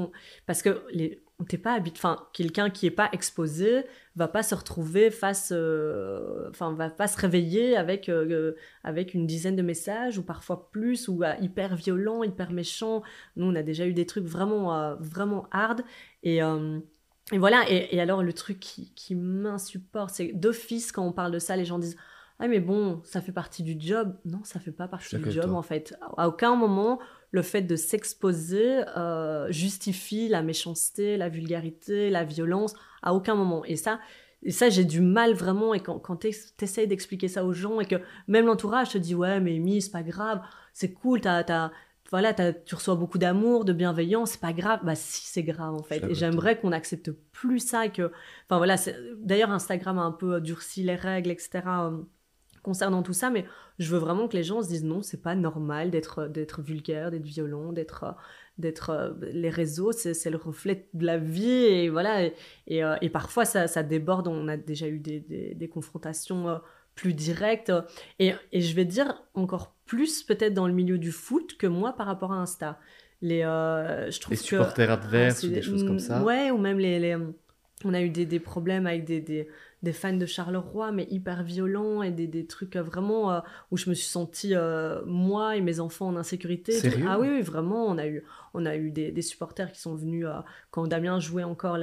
parce que les, on t'est pas habitué, enfin, quelqu'un qui est pas exposé va pas se retrouver face, euh, va pas se réveiller avec, euh, avec une dizaine de messages ou parfois plus ou euh, hyper violent, hyper méchant. Nous, on a déjà eu des trucs vraiment, vraiment hard et, et voilà. Et, alors, le truc qui, qui m'insupporte, c'est d'office, quand on parle de ça, les gens disent ah mais bon, ça fait partie du job. Non, ça fait pas partie du job en fait. À aucun moment, le fait de s'exposer euh, justifie la méchanceté, la vulgarité, la violence, à aucun moment. Et ça, et ça j'ai du mal vraiment, et quand, quand tu essayes d'expliquer ça aux gens, et que même l'entourage te dit, ouais, mais Amy, c'est pas grave, c'est cool, t'as, voilà, tu reçois beaucoup d'amour, de bienveillance, c'est pas grave. Bah si, c'est grave en fait. Et j'aimerais qu'on accepte plus ça, que, enfin voilà, d'ailleurs Instagram a un peu durci les règles, etc concernant tout ça, mais je veux vraiment que les gens se disent non, c'est pas normal d'être d'être vulgaire, d'être violent, d'être d'être les réseaux c'est le reflet de la vie et voilà et, et, parfois ça, ça, déborde. On a déjà eu des, des, des confrontations plus directes et, et, je vais dire encore plus peut-être dans le milieu du foot que moi par rapport à Insta. Les je trouve les supporters adverses ou des choses comme ça. ouais ou même les, les on a eu des, des problèmes avec des, des, des, fans de Charleroi, mais hyper violents et des, des trucs euh, vraiment euh, où je me suis sentie, euh, moi et mes enfants, en insécurité. ah oui, oui, vraiment, on a eu, on a eu des, supporters qui sont venus, quand Damien jouait encore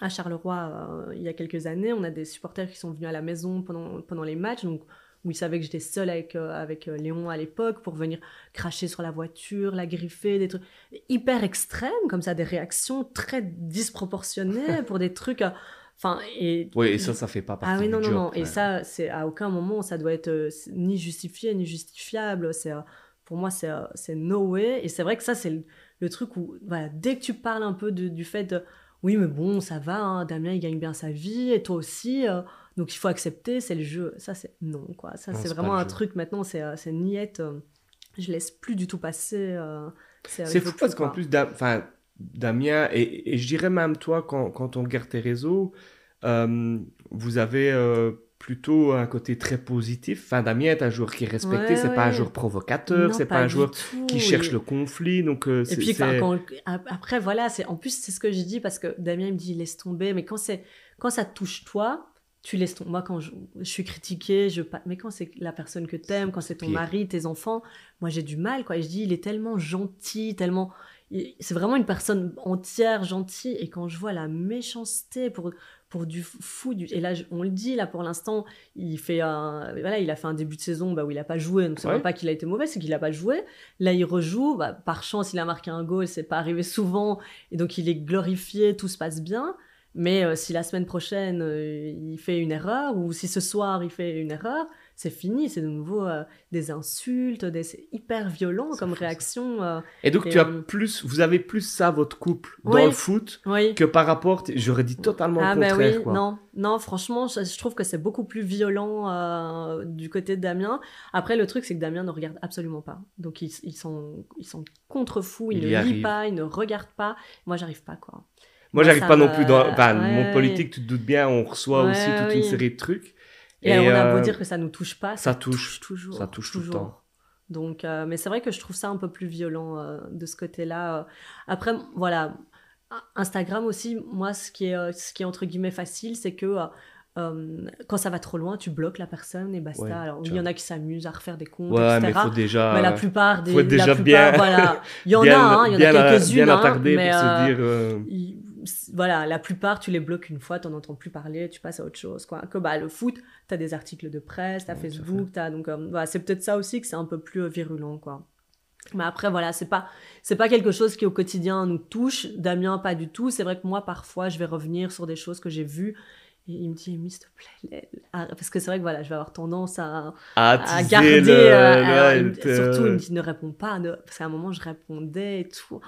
à Charleroi il y a quelques années, on a des supporters qui sont venus à la maison pendant, pendant les matchs. Donc, où ils savaient que j'étais seule avec, euh, avec euh, Léon à l'époque pour venir cracher sur la voiture, la griffer, des trucs hyper extrêmes, comme ça, des réactions très disproportionnées pour des trucs. Euh, enfin, et, oui, et ça, ça fait pas partie Ah oui, non, non, non. Et ça, c'est à aucun moment, ça doit être ni justifié, ni justifiable. C'est, pour moi, c'est, c'est no way. Et c'est vrai que ça, c'est le, truc où, voilà, dès que tu parles un peu du fait de, oui, mais bon, ça va, hein, Damien, il gagne bien sa vie, et toi aussi. Donc il faut accepter, c'est le jeu. Ça, c'est non, quoi. Ça, c'est vraiment un truc maintenant, c'est euh, niette. Euh, je laisse plus du tout passer. Euh, c'est fou parce qu'en plus, enfin, Damien, et, je dirais même toi, quand, quand on regarde tes réseaux, vous avez plutôt un côté très positif. Enfin, Damien est un joueur qui est respecté, c'est pas un joueur provocateur, c'est pas, pas un joueur qui cherche le conflit. Donc, et puis, quand, après, voilà, en plus, c'est ce que j'ai dit parce que Damien il me dit laisse tomber, mais quand, quand ça te touche toi, tu laisses ton... Moi, quand je, suis critiquée, je... mais quand c'est la personne que t'aimes, quand c'est ton mari, tes enfants, moi, j'ai du mal, quoi. Et je dis, il est tellement gentil, tellement... C'est vraiment une personne entière, gentille. Et quand je vois la méchanceté pour, pour du fou, du... et là, on le dit, là, pour l'instant, il fait un... Voilà, il a fait un début de saison bah, où il n'a pas joué. Donc, c'est ouais. pas qu'il a été mauvais, c'est qu'il n'a pas joué. Là, il rejoue. Bah, par chance, il a marqué un goal, c'est pas arrivé souvent. Et donc, il est glorifié, tout se passe bien. Mais euh, si la semaine prochaine, euh, il fait une erreur, ou si ce soir, il fait une erreur, c'est fini, c'est de nouveau euh, des insultes, des... c'est hyper violent comme réaction. et donc, tu as plus, vous avez plus ça, votre couple, dans le foot, que par rapport, j'aurais dit totalement ah, le ben contraire. oui, non, non, franchement, je, trouve que c'est beaucoup plus violent du côté de Damien. Après, le truc, c'est que Damien ne regarde absolument pas. Donc, ils, ils sont, ils sont contre-fous, il, il ne lit pas, il ne regarde pas. Moi, j'arrive pas, quoi. Moi, j'arrive pas non plus dans. Enfin, mon politique, tu te doutes bien, on reçoit aussi toute une série de trucs. Et, on a beau euh, dire que ça nous touche pas, ça, touche, toujours. Ça touche toujours. tout le temps. Donc, euh, mais c'est vrai que je trouve ça un peu plus violent euh, de ce côté-là. Après, voilà, Instagram aussi, moi, ce qui est, ce qui est entre guillemets facile, c'est que quand ça va trop loin, tu bloques la personne et basta. Alors, il y en a qui s'amusent à refaire des comptes, ouais, etc. Mais, faut déjà, mais la plupart des. Faut déjà la plupart, bien, voilà. Il y en a, hein, il y en a quelques-unes. Hein, mais, pour se dire voilà, la plupart, tu les bloques une fois, tu n'en entends plus parler, tu passes à autre chose. Quoi. Que bah, le foot, tu as des articles de presse, tu as Facebook, as, donc euh, c'est peut-être ça aussi que c'est un peu plus euh, virulent. quoi. Mais après, voilà, c'est pas, c'est pas quelque chose qui au quotidien nous touche. Damien, pas du tout. C'est vrai que moi, parfois, je vais revenir sur des choses que j'ai vues et il me dit, s'il te plaît, parce que c'est vrai que voilà, je vais avoir tendance à, à, garder. Euh, surtout, il me dit, ne réponds pas. Parce qu'à un moment, je répondais et tout.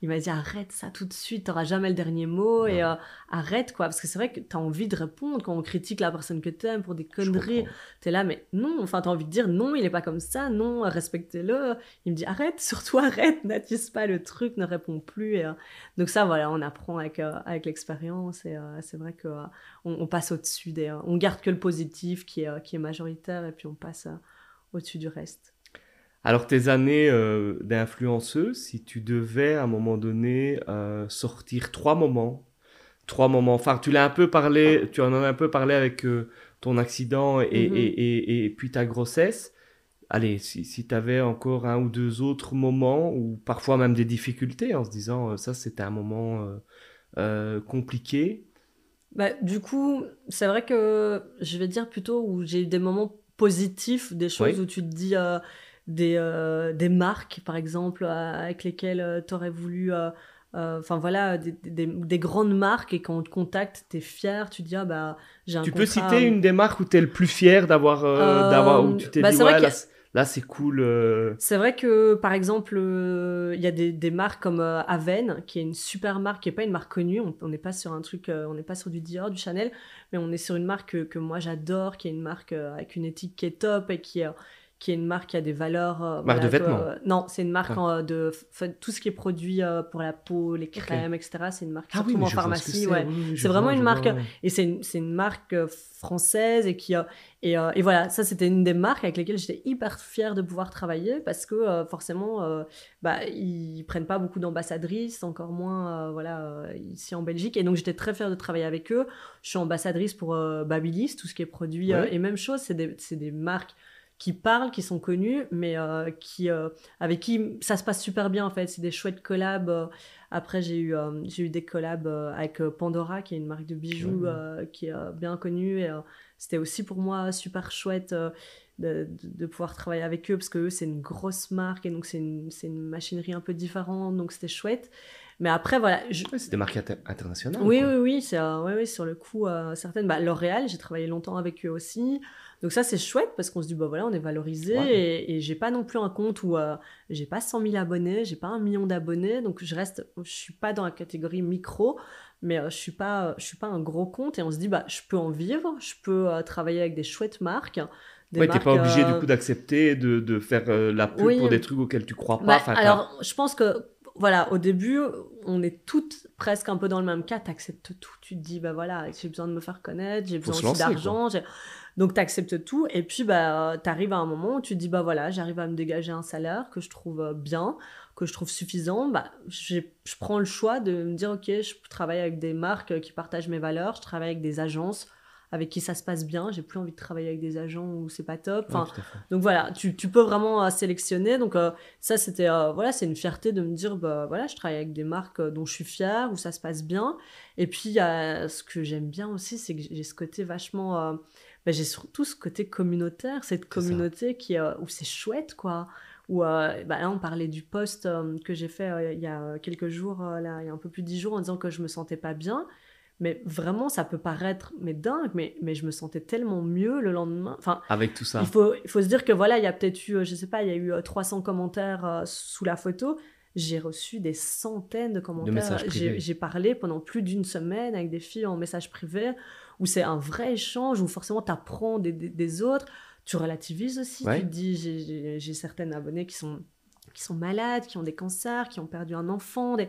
Il m'a dit, arrête ça tout de suite, t'auras jamais le dernier mot. Et euh, arrête, quoi. Parce que c'est vrai que t'as envie de répondre quand on critique la personne que t'aimes pour des conneries. T'es là, mais non. Enfin, t'as envie de dire, non, il est pas comme ça. Non, respectez-le. Il me dit, arrête, surtout arrête, n'attise pas le truc, ne réponds plus. Et, euh, donc ça, voilà, on apprend avec, avec l'expérience. Et c'est vrai que on, passe au-dessus des... On garde que le positif qui est, qui est majoritaire et puis on passe euh, au-dessus du reste. Alors tes années euh, d'influenceuse, si tu devais à un moment donné euh, sortir trois moments, trois moments, enfin tu l'as un peu parlé, tu en as un peu parlé avec ton accident et, mm-hmm. et, et, puis ta grossesse. Allez, si, si tu avais encore un ou deux autres moments, ou parfois même des difficultés, en se disant ça c'était un moment compliqué, bah, du coup, c'est vrai que je vais dire plutôt où j'ai eu des moments positifs, des choses où tu te dis euh, des, euh, des marques, par exemple, avec lesquelles euh, tu aurais voulu. Enfin voilà, des, des, des, grandes marques et quand on te contacte, tu es fier, tu te dis, ah bah j'ai un Tu peux citer une des marques où tu es le plus fier d'avoir. d'avoir où tu t'es bah, dit, ouais, là c'est cool. Euh. C'est vrai que par exemple, euh, il y a des, marques comme euh, Aven, qui est une super marque, qui n'est pas une marque connue. On n'est pas sur un truc, on n'est pas sur du Dior, du Chanel, mais on est sur une marque que, que moi j'adore, qui est une marque avec une éthique qui est top et qui est qui est une marque qui a des valeurs. Euh, marque de vêtements Non, c'est une marque ah. de tout ce qui est produit euh, pour la peau, les crèmes, etc. C'est une marque ah, surtout en pharmacie. Ouais. c'est vraiment une marque. Et c'est une, une, marque euh, française et qui a. Et, et, voilà, ça c'était une des marques avec lesquelles j'étais hyper fière de pouvoir travailler parce que forcément, bah, ils prennent pas beaucoup d'ambassadrices, encore moins voilà, ici en Belgique. Et donc j'étais très fière de travailler avec eux. Je suis ambassadrice pour Babyliss, tout ce qui est produit. et même chose, c'est des, des marques qui parlent, qui sont connus, mais euh, qui, euh, avec qui ça se passe super bien en fait. C'est des chouettes collabs. Euh. Après, j'ai eu, j'ai eu des collabs avec Pandora, qui est une marque de bijoux qui est bien connue. Et c'était aussi pour moi super chouette de, de, pouvoir travailler avec eux, parce que eux, c'est une grosse marque et donc c'est une, une, machinerie un peu différente, donc c'était chouette. Mais après, voilà. c'est des marques internationales. Oui, oui, oui, c'est, oui, oui, sur le coup, certaines. Bah, L'Oréal, j'ai travaillé longtemps avec eux aussi. Donc ça, c'est chouette parce qu'on se dit, bah voilà, on est valorisé et, et j'ai pas non plus un compte où euh, j'ai pas 100 000 abonnés, j'ai pas un million d'abonnés, donc je reste, je suis pas dans la catégorie micro, mais euh, je suis pas, je suis pas un gros compte et on se dit, bah je peux en vivre, je peux euh, travailler avec des chouettes marques. Des ouais, t'es pas obligé du coup d'accepter de, de, faire la pub pour des trucs auxquels tu crois pas. Bah, alors, je pense que voilà, au début, on est toutes presque un peu dans le même cas. Tu acceptes tout. Tu te dis, bah voilà, j'ai besoin de me faire connaître, j'ai besoin aussi d'argent. Donc, tu acceptes tout. Et puis, bah, tu arrives à un moment où tu te dis, bah voilà, j'arrive à me dégager un salaire que je trouve euh, bien, que je trouve suffisant. Bah, je prends le choix de me dire, OK, je travaille avec des marques qui partagent mes valeurs, je travaille avec des agences avec qui ça se passe bien. J'ai plus envie de travailler avec des agents où c'est pas top. Enfin, donc voilà, tu, tu peux vraiment euh, sélectionner. Donc euh, ça, c'était voilà, c'est une fierté de me dire bah voilà, je travaille avec des marques dont je suis fière où ça se passe bien. Et puis ce que j'aime bien aussi, c'est que j'ai ce côté vachement bah, j'ai surtout ce côté communautaire, cette communauté qui, euh, où c'est chouette, quoi. Où, euh, bah, là, on parlait du post euh, que j'ai fait il y a quelques jours, là, il y a un peu plus de dix jours, en disant que je me sentais pas bien. Mais vraiment, ça peut paraître mais dingue, mais, mais je me sentais tellement mieux le lendemain. Enfin, Avec tout ça. Il faut, il faut se dire que voilà, il y a peut-être eu, je sais pas, il y a eu 300 commentaires sous la photo j'ai reçu des centaines de commentaires. j'ai parlé pendant plus d'une semaine avec des filles en message privé où c'est un vrai échange, où forcément tu apprends des, des, autres, tu relativises aussi, tu te dis, j'ai certaines abonnés qui sont, qui sont malades, qui ont des cancers, qui ont perdu un enfant, des,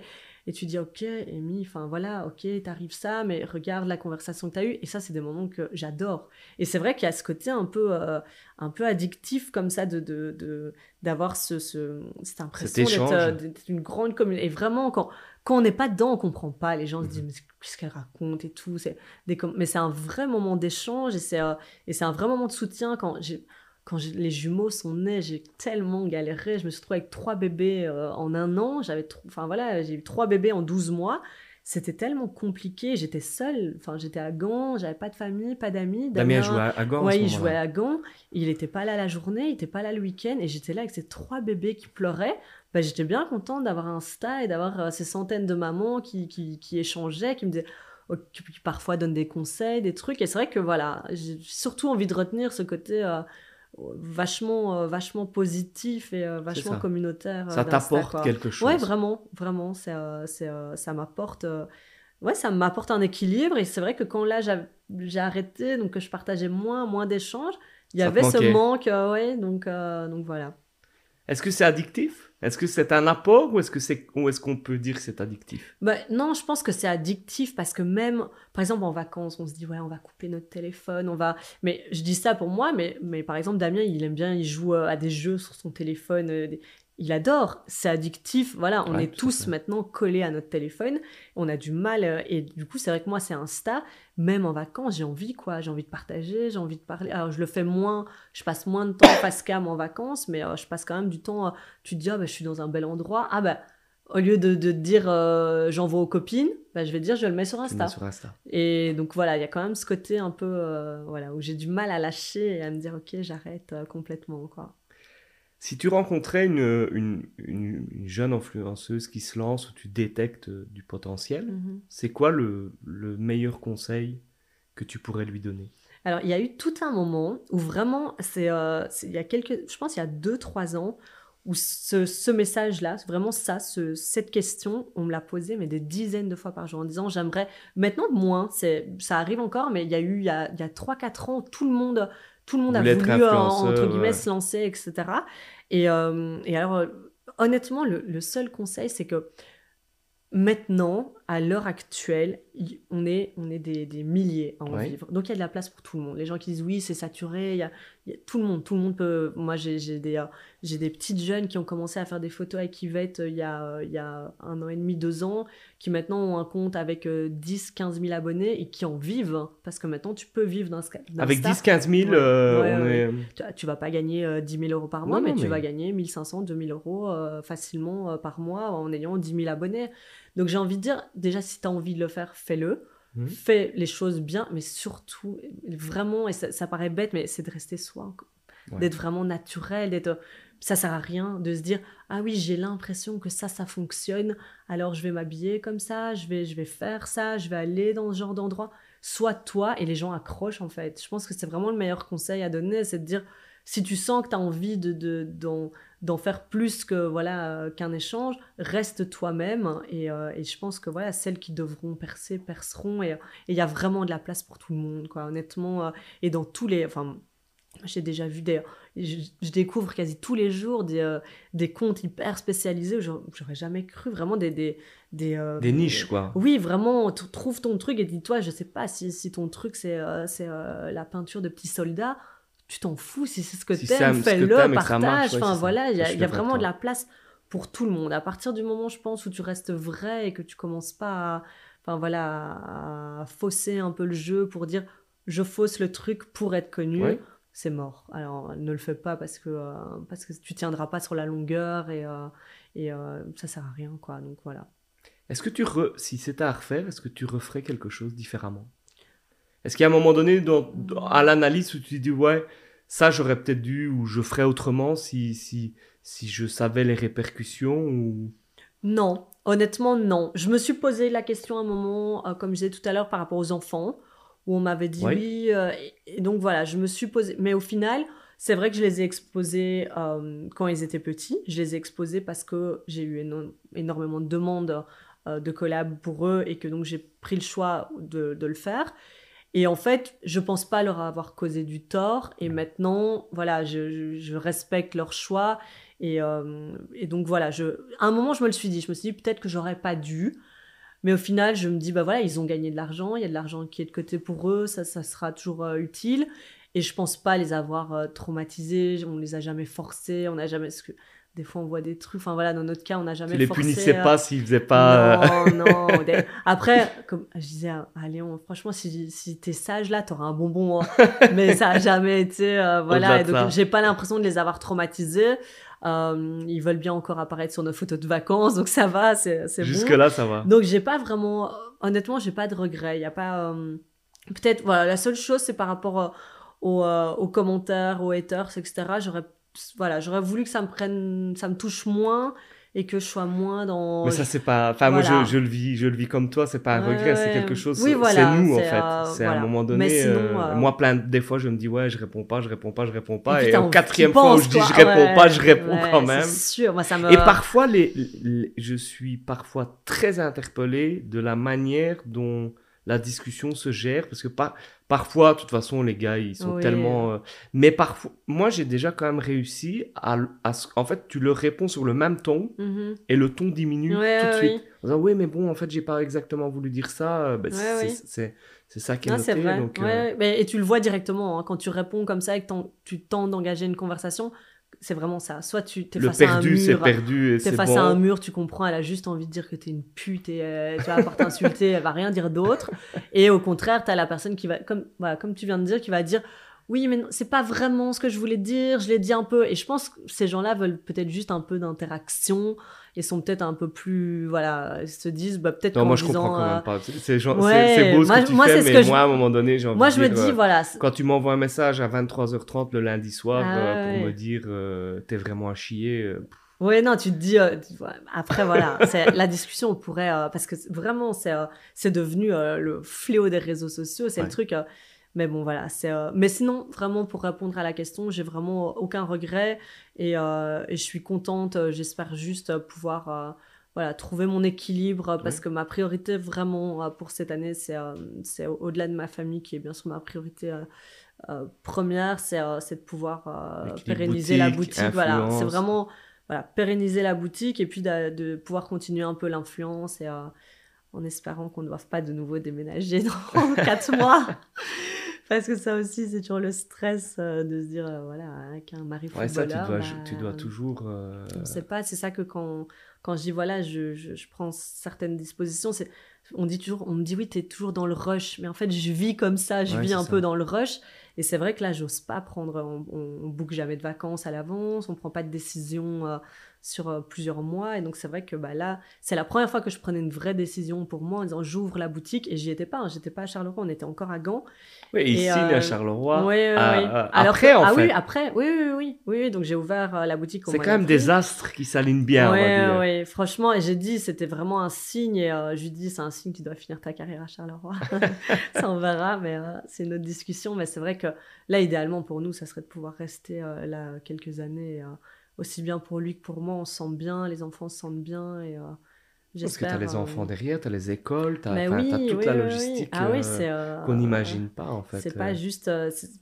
et tu dis ok Amy enfin voilà ok t'arrives ça mais regarde la conversation que t'as eue. Et ça c'est des moments que j'adore. Et c'est vrai qu'il y a ce côté un peu euh, un peu addictif comme ça de d'avoir de, ce, ce, cette impression euh, d'être une grande communauté et vraiment quand quand on n'est pas dedans on comprend pas. Les gens se disent mhm. mais qu'est-ce qu'elle raconte et tout c'est des mais c'est un vrai moment d'échange et c'est euh, et c'est un vrai moment de soutien quand j'ai quand les jumeaux sont nés, j'ai tellement galéré. Je me suis retrouvée avec trois bébés euh, en un an. J'avais, enfin voilà, j'ai eu trois bébés en 12 mois. C'était tellement compliqué. J'étais seule. Enfin, j'étais à Gand. J'avais pas de famille, pas d'amis. Damien, jouait à, Gand. Oui, il jouait à Gand. Il n'était pas là la journée. Il n'était pas là le week-end. Et j'étais là avec ces trois bébés qui pleuraient. Bah, j'étais bien contente d'avoir un et d'avoir euh, ces centaines de mamans qui, qui, qui échangeaient, qui me disaient qui parfois donnent des conseils, des trucs. Et c'est vrai que voilà, j'ai surtout envie de retenir ce côté euh, vachement, euh, vachement positif et euh, vachement communautaire. Euh, ça t'apporte quelque chose. Ouais, vraiment, vraiment, c'est, ça m'apporte. Ouais, ça m'apporte un équilibre et c'est vrai que quand là j'ai arrêté, donc que je partageais moins, moins d'échanges, il y avait ce manque, ouais, donc, donc voilà. Est-ce que c'est addictif? Est-ce que c'est un apport ou est-ce qu'on peut dire que c'est addictif? Bah, non, je pense que c'est addictif parce que même par exemple en vacances, on se dit ouais, on va couper notre téléphone, on va mais je dis ça pour moi mais mais par exemple Damien, il aime bien, il joue euh, à des jeux sur son téléphone, euh, il adore, c'est addictif. Voilà, on est tous maintenant collés à notre téléphone, on a du mal euh, et du coup, c'est vrai que moi c'est Insta, même en vacances, j'ai envie quoi, j'ai envie de partager, j'ai envie de parler. Alors je le fais moins, je passe moins de temps face cam en vacances, mais euh, je passe quand même du temps euh, tu te dis ah bah, je suis dans un bel endroit. Ah bah au lieu de, de dire j'envoie aux copines, bah, je vais dire je le mets sur Insta. sur Insta. Et donc voilà, il y a quand même ce côté un peu voilà où j'ai du mal à lâcher et à me dire OK, j'arrête complètement quoi. Si tu rencontrais une, une, jeune influenceuse qui se lance où tu détectes euh, du potentiel, mhm. c'est quoi le, le, meilleur conseil que tu pourrais lui donner? Alors, il y a eu tout un moment où vraiment, c'est, euh, il y a quelques, je pense il y a deux, trois ans, où ce, ce message-là, vraiment ça, ce, cette question, on me l'a posée mais des dizaines de fois par jour en disant j'aimerais, maintenant moins, ça arrive encore, mais il y a eu il y a, a 3-4 ans, tout le monde tout le monde a voulu, entre guillemets, se lancer, etc. Et, et alors, honnêtement, le, le seul conseil, c'est que maintenant, à l'heure actuelle, on est, on est des, des milliers à en vivre. Donc il y a de la place pour tout le monde. Les gens qui disent oui, c'est saturé, il y, a, tout le monde, tout le monde peut. Moi, j'ai des, euh, j'ai des petites jeunes qui ont commencé à faire des photos avec Yvette euh, il, y a, euh, il y a un an et demi, deux ans, qui maintenant ont un compte avec 10, 15 000 abonnés et qui en vivent. Hein, parce que maintenant, tu peux vivre d'un Avec 10, 15 000, on tu, vas pas gagner 10 000 euros par mois, mais, tu vas gagner 1500, 2000 euros facilement par mois en ayant 10 000 abonnés. Donc j'ai envie de dire, déjà, si tu as envie de le faire, fais-le. Mhm. Fais les choses bien, mais surtout, vraiment, et ça, paraît bête, mais c'est de rester soi, d'être vraiment naturel, d'être. Ça sert à rien de se dire ah oui j'ai l'impression que ça ça fonctionne alors je vais m'habiller comme ça je vais je vais faire ça je vais aller dans ce genre d'endroit sois toi et les gens accrochent en fait je pense que c'est vraiment le meilleur conseil à donner c'est de dire si tu sens que tu as envie de, de, d'en faire plus que voilà euh, qu'un échange, reste toi-même et, euh, et, je pense que voilà celles qui devront percer perceront et il y a vraiment de la place pour tout le monde quoi. Honnêtement euh, et dans tous les enfin j'ai déjà vu des je, découvre quasi tous les jours des, des comptes hyper spécialisés j'aurais jamais cru. Vraiment des des des, des niches quoi. Oui vraiment trouve ton truc et dis-toi je sais pas si, si ton truc c'est c'est la peinture de petits soldats tu t'en fous si c'est ce que t'aimes, fais-le, partage. Enfin voilà, il y a, vraiment de la place pour tout le monde. À partir du moment, je pense, où tu restes vrai et que tu commences pas à, enfin voilà, à fausser un peu le jeu pour dire je fausse le truc pour être connu. C'est mort. Alors ne le fais pas parce que euh, parce que tu tiendras pas sur la longueur et euh, et euh, ça sert à rien quoi. Donc voilà. Est-ce que tu si c'était à refaire, est-ce que tu referais quelque chose différemment? Est-ce qu'il y a un moment donné dans, à l'analyse où tu te dis ouais, ça j'aurais peut-être dû ou je ferais autrement si, si, si je savais les répercussions ou... Non, honnêtement non. Je me suis posé la question à un moment, euh, comme je disais tout à l'heure, par rapport aux enfants, où on m'avait dit oui. Euh, et, donc voilà, je me suis posé. Mais au final, c'est vrai que je les ai exposés euh, quand ils étaient petits. Je les ai exposés parce que j'ai eu énormément de demandes de collab pour eux et que donc j'ai pris le choix de, de le faire. Et en fait, je pense pas leur avoir causé du tort. Et maintenant, voilà, je, je, respecte leur choix. Et, euh, et, donc voilà, je, à un moment, je me le suis dit. Je me suis dit peut-être que j'aurais pas dû. Mais au final, je me dis, bah voilà, ils ont gagné de l'argent. Il y a de l'argent qui est de côté pour eux. Ça, ça sera toujours euh, utile. Et je pense pas les avoir euh, traumatisés. On les a jamais forcés. On n'a jamais. Des fois, on voit des trucs. Enfin, voilà, dans notre cas, on n'a jamais tu les punissais pas s'ils faisaient pas. Non, non. Après, comme je disais à Léon, franchement, si, si t'es sage là, t'auras un bonbon. Hein. Mais ça a jamais été. Euh, voilà. Et donc, j'ai pas l'impression de les avoir traumatisés. Euh, ils veulent bien encore apparaître sur nos photos de vacances, donc ça va, c'est bon. Jusque-là, ça va. Donc, j'ai pas vraiment. Honnêtement, j'ai pas de regrets. Il y a pas. Euh, peut-être, voilà, la seule chose, c'est par rapport aux, aux, commentaires, aux haters, etc. J'aurais voilà, j'aurais voulu que ça me prenne, ça me touche moins et que je sois moins dans. Mais ça c'est pas, enfin moi je, je, le vis, je le vis comme toi, c'est pas un regret, c'est quelque chose. Oui, voilà, c'est nous en fait. Euh, c'est à un moment donné. Euh, euh, moi plein des fois je me dis ouais je réponds pas, je réponds pas, je réponds pas et, au quatrième fois où je dis je réponds pas, je réponds quand même. sûr, moi ça me. Et parfois les, je suis parfois très interpellé de la manière dont la discussion se gère parce que pas parfois de toute façon les gars ils sont tellement euh, mais parfois moi j'ai déjà quand même réussi à, en fait tu leur réponds sur le même ton mm-hmm. et le ton diminue tout de suite. en disant oui mais bon en fait j'ai pas exactement voulu dire ça euh, ben, c'est ça qui est noté vrai. donc euh, et tu le vois directement hein, quand tu réponds comme ça et que tu tentes d'engager une conversation c'est vraiment ça. Soit tu es face à un mur, c'est perdu es face à un mur, tu comprends, elle a juste envie de dire que t'es une pute et euh, tu vas pas t'insulter, elle va rien dire d'autre. Et au contraire, t'as la personne qui va, comme voilà, comme tu viens de dire, qui va dire oui, mais c'est pas vraiment ce que je voulais dire, je l'ai dit un peu. Et je pense que ces gens-là veulent peut-être juste un peu d'interaction et sont peut-être un peu plus, voilà, ils se disent, bah, peut-être Non, moi je comprends quand même euh, pas. C'est beau ce que tu fais, mais moi, à un moment donné, j'ai envie moi, je me dis, euh, voilà. Quand tu m'envoies un message à 23h30 le lundi soir ah euh, pour me dire, t'es vraiment à chier. Oui, non, tu te dis. après, voilà, la discussion, on pourrait. parce que vraiment, c'est devenu le fléau des réseaux sociaux. C'est le truc. Mais bon, voilà. c'est euh, Mais sinon, vraiment, pour répondre à la question, j'ai vraiment aucun regret et, euh, et je suis contente. Euh, j'espère juste pouvoir voilà, trouver mon équilibre parce que ma priorité, vraiment, pour cette année, c'est c'est au-delà de ma famille qui est bien sûr ma priorité première, c'est de pouvoir pérenniser la boutique. Voilà, c'est vraiment voilà, pérenniser la boutique et puis de, de pouvoir continuer un peu l'influence et en espérant qu'on ne doive pas de nouveau déménager dans quatre mois. Parce que ça aussi, c'est toujours le stress euh, de se dire, euh, voilà, avec un mari ouais, ça, tu dois, tu dois toujours... Euh... On ne sait pas, c'est ça que quand, quand je dis, voilà, je, je, je prends certaines dispositions, c'est on dit toujours, on me dit oui, tu es toujours dans le rush, mais en fait, je vis comme ça, je vis un peu dans le rush. Et c'est vrai que là, j'ose pas prendre, on, on, boucle jamais de vacances à l'avance, on prend pas de décision sur euh, plusieurs mois. Et donc, c'est vrai que bah, là, c'est la première fois que je prenais une vraie décision pour moi en disant j'ouvre la boutique. Et j'y étais pas, hein, j'étais pas à Charleroi, on était encore à Gand. Oui, ici, à euh, Charleroi. Oui, oui, après, en ah, oui, après, oui, oui, oui. oui, donc j'ai ouvert la boutique. C'est quand même des astres qui s'alignent bien. Oui, oui, franchement. Et j'ai dit, c'était vraiment un signe. Et je lui dis, c'est un signe, tu dois finir ta carrière à Charleroi. ça, on verra, mais c'est une autre discussion. Mais c'est vrai que là, idéalement pour nous, ça serait de pouvoir rester euh, là quelques années. Euh, aussi bien pour lui que pour moi, on se sent bien, les enfants se sentent bien. Et, euh, Parce que tu as les enfants derrière, tu as les écoles, tu as, toute la logistique ah qu'on n'imagine pas en fait. C'est pas juste.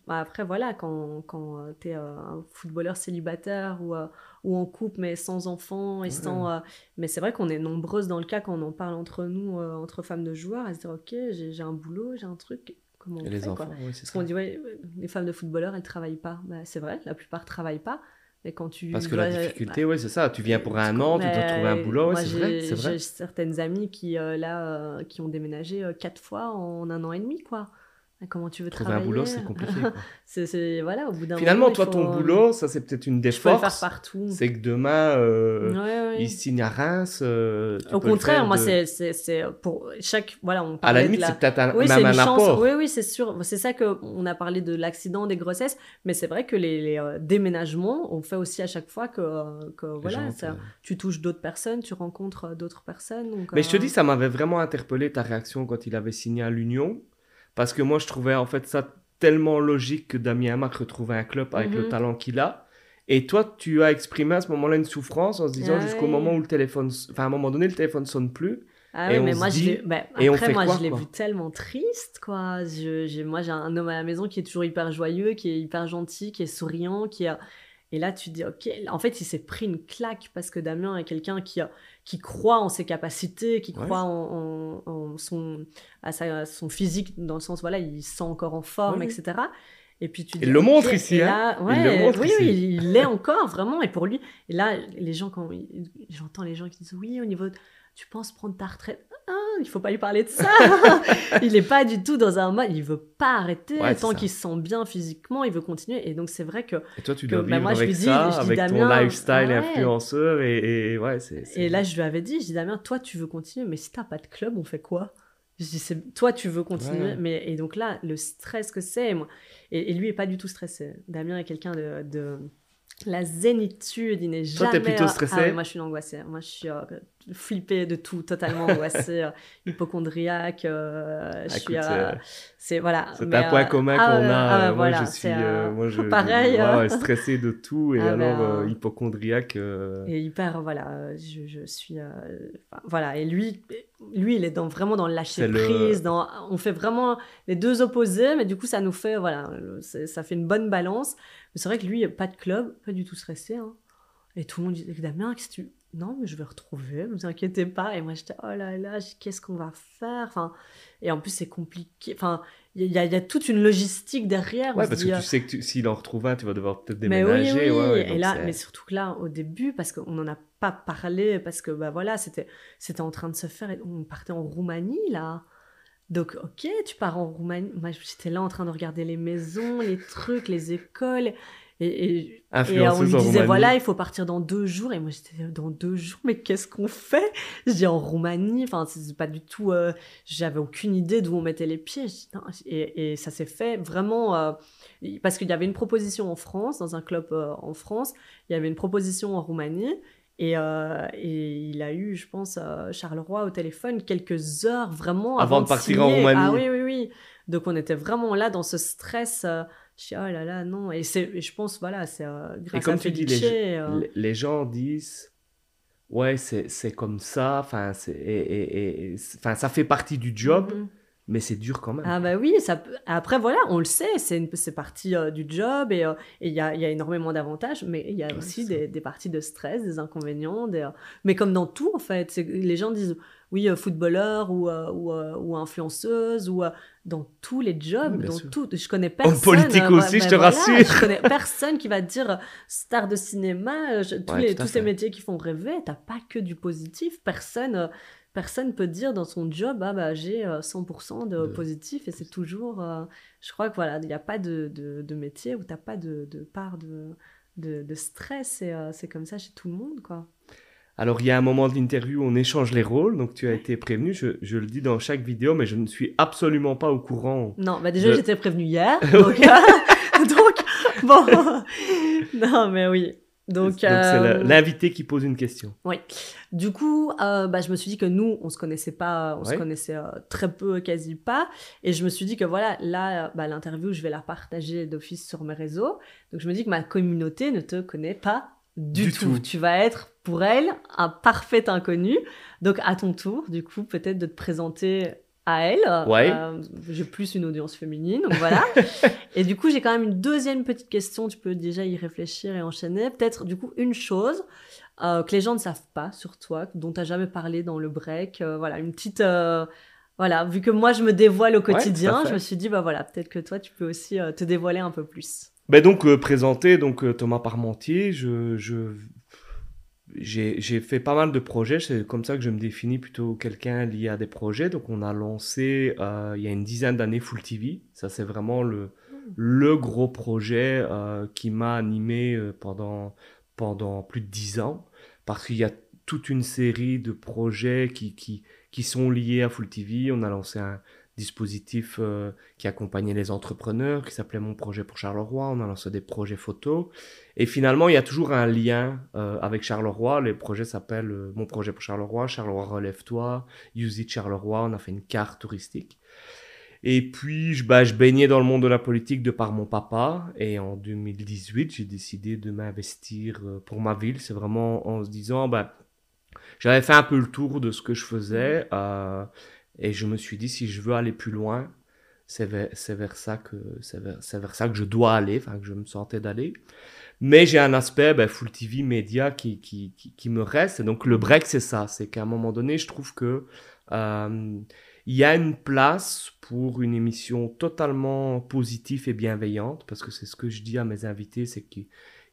Bah, après, voilà, quand, quand tu es un footballeur célibataire ou, ou en couple mais sans enfants et sans. mais c'est vrai qu'on est nombreuses dans le cas quand on en parle entre nous, entre femmes de joueurs, à se dire Ok, j'ai un boulot, j'ai un truc et les enfants, c'est ça. On dit, ouais, les femmes de footballeurs, elles travaillent pas. Bah, c'est vrai, la plupart travaillent pas. Mais quand tu Parce que la difficulté, bah, ouais, c'est ça. Tu viens pour un an, tu dois trouver un boulot, c'est vrai, c'est vrai. J'ai certaines amies qui, euh, là, euh, qui ont déménagé euh, quatre fois en un an et demi, quoi. Comment tu veux Trouver travailler un boulot, c'est compliqué. c'est, voilà, au bout d'un Finalement, toi, ton boulot, ça, c'est peut-être une des forces. faire partout. C'est que demain, euh, il signe à Reims. Euh, au contraire, moi, c'est, c'est, pour chaque. Voilà, on à la limite, c'est peut-être un, oui, même un apport. Oui, oui, c'est sûr. C'est ça qu'on a parlé de l'accident, des grossesses. Mais c'est vrai que les, les euh, déménagements, on fait aussi à chaque fois que, que voilà, ça, tu touches d'autres personnes, tu rencontres d'autres personnes. Donc, mais je te dis, ça m'avait vraiment interpellé ta réaction quand il avait signé à l'Union. Parce que moi, je trouvais en fait ça tellement logique que Damien Amac retrouvait un club avec le mhm. talent qu'il a. Et toi, tu as exprimé à ce moment-là une souffrance en se disant jusqu'au moment où le téléphone, enfin à un moment donné, le téléphone sonne plus. Ah oui, mais moi, je bah, après, moi, je l'ai vu tellement triste, quoi. Je, moi, j'ai un homme à la maison qui est toujours hyper joyeux, qui est hyper gentil, qui est souriant, qui a... Et là, tu te dis, ok, en fait, il s'est pris une claque parce que Damien est quelqu'un qui, a, qui croit en ses capacités, qui croit en, son, à, sa, son physique, dans le sens, voilà, il se sent encore en forme, etc. Et puis tu il le montre ici, hein il le montre oui, ici. oui, il l'est encore, vraiment. Et pour lui, et là, les gens, quand j'entends les gens qui disent, oui, au niveau, tu penses prendre ta retraite? Ah, il faut pas lui parler de ça. il est pas du tout dans un mode, il veut pas arrêter tant qu'il se sent bien physiquement, il veut continuer. Et donc c'est vrai que. Et toi, tu dois bah, vivre avec ça, avec ton lifestyle influenceur et, ouais, c'est. Et là, je lui avais dit, je dis Damien, toi, tu veux continuer, mais si t'as pas de club, on fait quoi? Je dis, toi, tu veux continuer. Mais, et donc là, le stress que c'est, moi. Et, lui est pas du tout stressé. Damien est quelqu'un de, la zénitude, il n'est jamais. Toi, t'es plutôt stressé? Ah moi, je suis angoissée. Moi, je suis euh, flippée de tout, totalement angoissée, euh, hypochondriaque. Euh, je suis. c'est voilà. C'est un point commun ah, qu'on a. Ah, moi, je suis. moi, je, pareil. stressé de tout et alors hypochondriaque. Et hyper, voilà. Je, je suis. voilà. Et lui, lui, il est dans, vraiment dans le lâcher prise. Dans, on fait vraiment les deux opposés, mais du coup, ça nous fait. Voilà. Ça fait une bonne balance c'est vrai que lui, pas de club, pas du tout stressé. Hein. Et tout le monde disait, Damien, qu'est-ce que tu... Non, mais je vais retrouver, ne vous inquiétez pas. Et moi, j'étais, oh là là, qu'est-ce qu'on va faire? Enfin, Et en plus, c'est compliqué. Enfin, il y, y, a toute une logistique derrière. Ouais, parce que tu euh, sais que s'il en retrouve un, tu vas devoir peut-être déménager. Mais oui, oui. et là, mais surtout que là, au début, parce qu'on n'en a pas parlé, parce que bah voilà, c'était en train de se faire. Et on partait en Roumanie, là. Donc, ok, tu pars en Roumanie. Moi, j'étais là en train de regarder les maisons, les trucs, les écoles. Et, et, on me disait, voilà, il faut partir dans deux jours. Et moi, j'étais dans deux jours, mais qu'est-ce qu'on fait? Je dis en Roumanie. Enfin, c'est pas du tout. Euh, j'avais aucune idée d'où on mettait les pieds. et, ça s'est fait vraiment. Euh, parce qu'il y avait une proposition en France, dans un club euh, en France. Il y avait une proposition en Roumanie. Euh, et, il a eu, je pense, euh, Charleroi au téléphone quelques heures vraiment avant, de partir en Roumanie. Ah oui, oui, oui. Donc on était vraiment là dans ce stress. Euh, je suis, oh là là, non. Et, et je pense, voilà, c'est grâce et comme à tu dis, les, les, gens disent, ouais, c'est comme ça, enfin, et, et, ça fait partie du job. Mm-hmm. Mais c'est dur quand même. Ah bah oui, ça après voilà, on le sait, c'est, c'est partie euh, du job et il y, a, y, a, énormément d'avantages, mais il y a aussi des, des, parties de stress, des inconvénients, des, mais comme dans tout en fait, les gens disent oui, footballeur ou, ou, ou, influenceuse ou dans tous les jobs, dans tout. Je connais personne. En politique aussi, je te rassure. Je connais personne qui va dire star de cinéma, tous, les, tous ces métiers qui font rêver, t'as pas que du positif. Personne personne peut dire dans son job ah bah j'ai 100% de, positif et c'est toujours je crois que voilà il n'y a pas de, de, métier où tu n'as pas de, part de, de, stress et c'est comme ça chez tout le monde quoi alors, il y a un moment de l'interview où on échange les rôles, donc tu as été prévenu, je, je, le dis dans chaque vidéo, mais je ne suis absolument pas au courant. Non, bah déjà, j'étais prévenu hier, donc, donc, bon, non, mais oui. Donc, c'est euh, l'invité qui pose une question. Oui. Du coup, euh, bah, je me suis dit que nous, on se connaissait pas, on se connaissait euh, très peu, quasi pas. Et je me suis dit que voilà, là, bah, l'interview, je vais la partager d'office sur mes réseaux. Donc, je me dis que ma communauté ne te connaît pas du, tout. Tu vas être pour elle un parfait inconnu. Donc, à ton tour, du coup, peut-être de te présenter à elle. Ouais. Euh, j'ai plus une audience féminine, donc voilà. et du coup, j'ai quand même une deuxième petite question. Tu peux déjà y réfléchir et enchaîner. Peut-être, du coup, une chose euh, que les gens ne savent pas sur toi, dont tu n'as jamais parlé dans le break. Euh, voilà, une petite. voilà, vu que moi, je me dévoile au quotidien, je me suis dit, bah voilà, peut-être que toi, tu peux aussi te dévoiler un peu plus. Ben donc, présenter donc, Thomas Parmentier, je, je j'ai fait pas mal de projets, c'est comme ça que je me définis plutôt quelqu'un lié à des projets. Donc on a lancé euh, il y a une dizaine d'années Full TV, ça c'est vraiment le, le gros projet euh, qui m'a animé euh, pendant, pendant plus de dix ans, parce qu'il y a toute une série de projets qui, qui, qui sont liés à Full TV. On a lancé un, dispositif euh, qui accompagnait les entrepreneurs, qui s'appelait Mon projet pour Charleroi. On a lancé des projets photos. Et finalement, il y a toujours un lien euh, avec Charleroi. Les projets s'appellent euh, Mon projet pour Charleroi, Charleroi relève-toi, Use it Charleroi. On a fait une carte touristique. Et puis, je, bah, je baignais dans le monde de la politique de par mon papa. Et en 2018, j'ai décidé de m'investir pour ma ville. C'est vraiment en se disant, bah, j'avais fait un peu le tour de ce que je faisais. Euh, et je me suis dit, si je veux aller plus loin, c'est vers, vers, ça que c'est vers, vers, ça que je dois aller, enfin que je me sentais d'aller. Mais j'ai un aspect ben, full TV média qui, qui, qui, me reste. Et donc le break, c'est ça. C'est qu'à un moment donné, je trouve que euh, il y a une place pour une émission totalement positive et bienveillante, parce que c'est ce que je dis à mes invités, c'est qu'il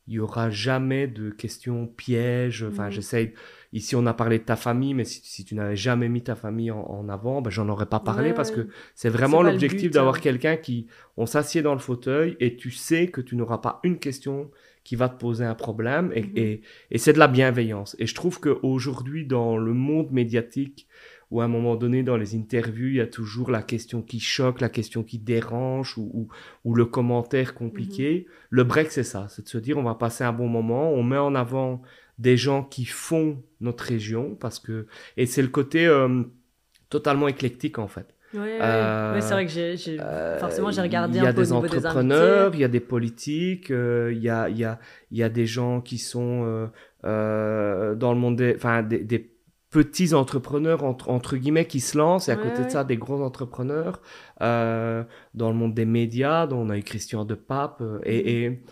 n'y aura jamais de questions pièges. Enfin, mmh. j'essaye Ici, on a parlé de ta famille, mais si, tu n'avais jamais mis ta famille en, avant, ben, j'en aurais pas parlé parce que c'est vraiment l'objectif d'avoir hein. quelqu'un qui, on s'assied dans le fauteuil et tu sais que tu n'auras pas une question qui va te poser un problème et, mhm. et, c'est de la bienveillance. Et je trouve qu'aujourd'hui, dans le monde médiatique, où à un moment donné, dans les interviews, il y a toujours la question qui choque, la question qui dérange ou, ou, le commentaire compliqué. Mhm. Le break, c'est ça, c'est de se dire on va passer un bon moment, on met en avant des gens qui font notre région parce que et c'est le côté euh, totalement éclectique en fait. Oui, euh, c'est vrai que j'ai, euh, forcément j'ai regardé un peu des entrepreneurs, il y a des politiques, il y a il y a il y a des gens qui sont dans le monde des enfin des, des petits entrepreneurs entre, entre, guillemets qui se lancent et à côté de ça des gros entrepreneurs dans le monde des médias dont on a eu Christian de Pape et, mhm. et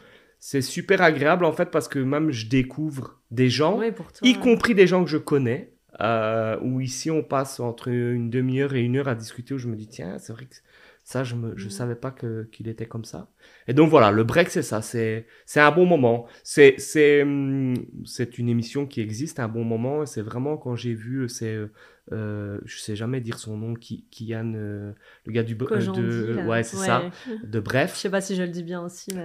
c'est super agréable en fait parce que même je découvre des gens, y compris des gens que je connais, euh, où ici on passe entre une demi-heure et une heure à discuter où je me dis tiens c'est vrai que ça je ne je mm. savais pas que qu'il était comme ça. Et donc voilà le break c'est ça c'est c'est un bon moment. C'est c'est hum, c'est une émission qui existe un bon moment et c'est vraiment quand j'ai vu c'est euh, je sais jamais dire son nom qui Kian euh, le gars du euh, de ouais c'est ça de bref. Je sais pas si je le dis bien aussi mais...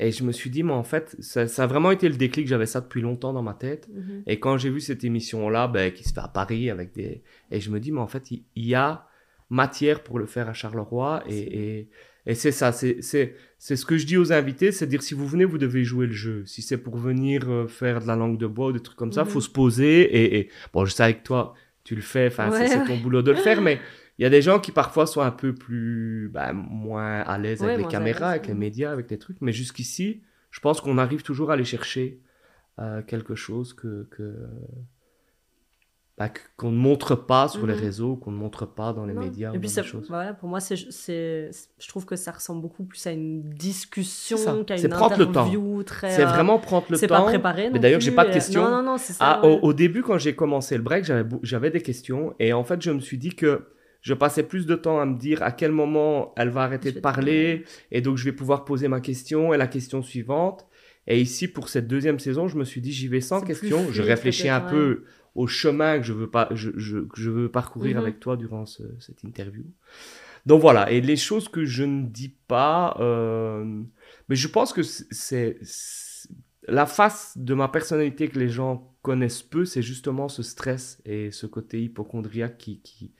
Et je me suis dit, mais en fait, ça, ça a vraiment été le déclic. J'avais ça depuis longtemps dans ma tête. Mhm. Et quand j'ai vu cette émission-là, ben, qui se fait à Paris avec des. Et je me dis, mais en fait, il y, a matière pour le faire à Charleroi. Et, et, et c'est ça. C'est ce que je dis aux invités c'est dire, si vous venez, vous devez jouer le jeu. Si c'est pour venir euh, faire de la langue de bois ou des trucs comme ça, il faut mhm. se poser. Et, et, bon, je sais avec toi, tu le fais. Enfin, c'est ton boulot de le faire. Mais il y a des gens qui parfois sont un peu plus bah, moins à l'aise avec les caméras, avec les médias, avec les trucs. Mais jusqu'ici, je pense qu'on arrive toujours à aller chercher euh, quelque chose que, que, bah, qu'on ne montre pas sur les Mhm. réseaux, qu'on ne montre pas dans les Non. médias. Et puis, ça- voilà, pour moi, c'est, c'est, je trouve que ça ressemble beaucoup plus à une discussion C'est qu'à C'est une prendre le temps. interview très. C'est euh, vraiment prendre le c'est temps. pas préparé. Mais d'ailleurs, j'ai pas de et- questions. Non, non, non, c'est ça. Ah, ouais. au, au début, quand j'ai commencé le break, j'avais des questions. Et en fait, je me suis dit que je passais plus de temps à me dire à quel moment elle va arrêter Je de parler. Et donc, je vais pouvoir poser ma question et la question suivante. Et ici, pour cette deuxième saison, je me suis dit, j'y vais sans question. Je réfléchis un peu au chemin que je veux, pas, je, je- que je veux parcourir Mhm. avec toi durant ce- cette interview. Donc voilà, et les choses que je ne dis pas, euh, mais je pense que c'est- la face de ma personnalité que les gens connaissent peu, c'est justement ce stress et ce côté hypochondriaque qui, qui,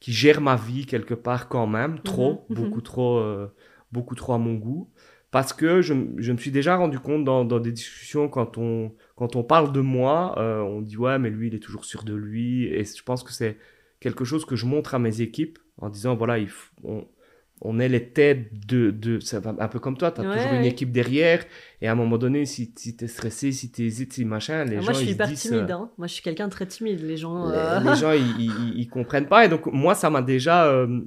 qui gère ma vie quelque part quand même, trop, Mhm, beaucoup trop, euh, beaucoup trop à mon goût. Parce que je, je me suis déjà rendu compte dans, dans des discussions, quand on, quand on parle de moi, euh, on dit ouais, mais lui, il est toujours sûr de lui. Et je pense que c'est quelque chose que je montre à mes équipes en disant voilà, il on, on est les têtes de. de ça va un peu comme toi, tu as Ouais, toujours une ouais. équipe derrière. Et à un moment donné, si, si tu es stressé, si tu hésites, si machin, les Ah, gens. moi, je suis hyper disent, timide. euh, hein. Moi, je suis quelqu'un de très timide. Les gens. les, euh, les gens, ils, ils, ils comprennent pas. Et donc, moi, ça m'a déjà euh,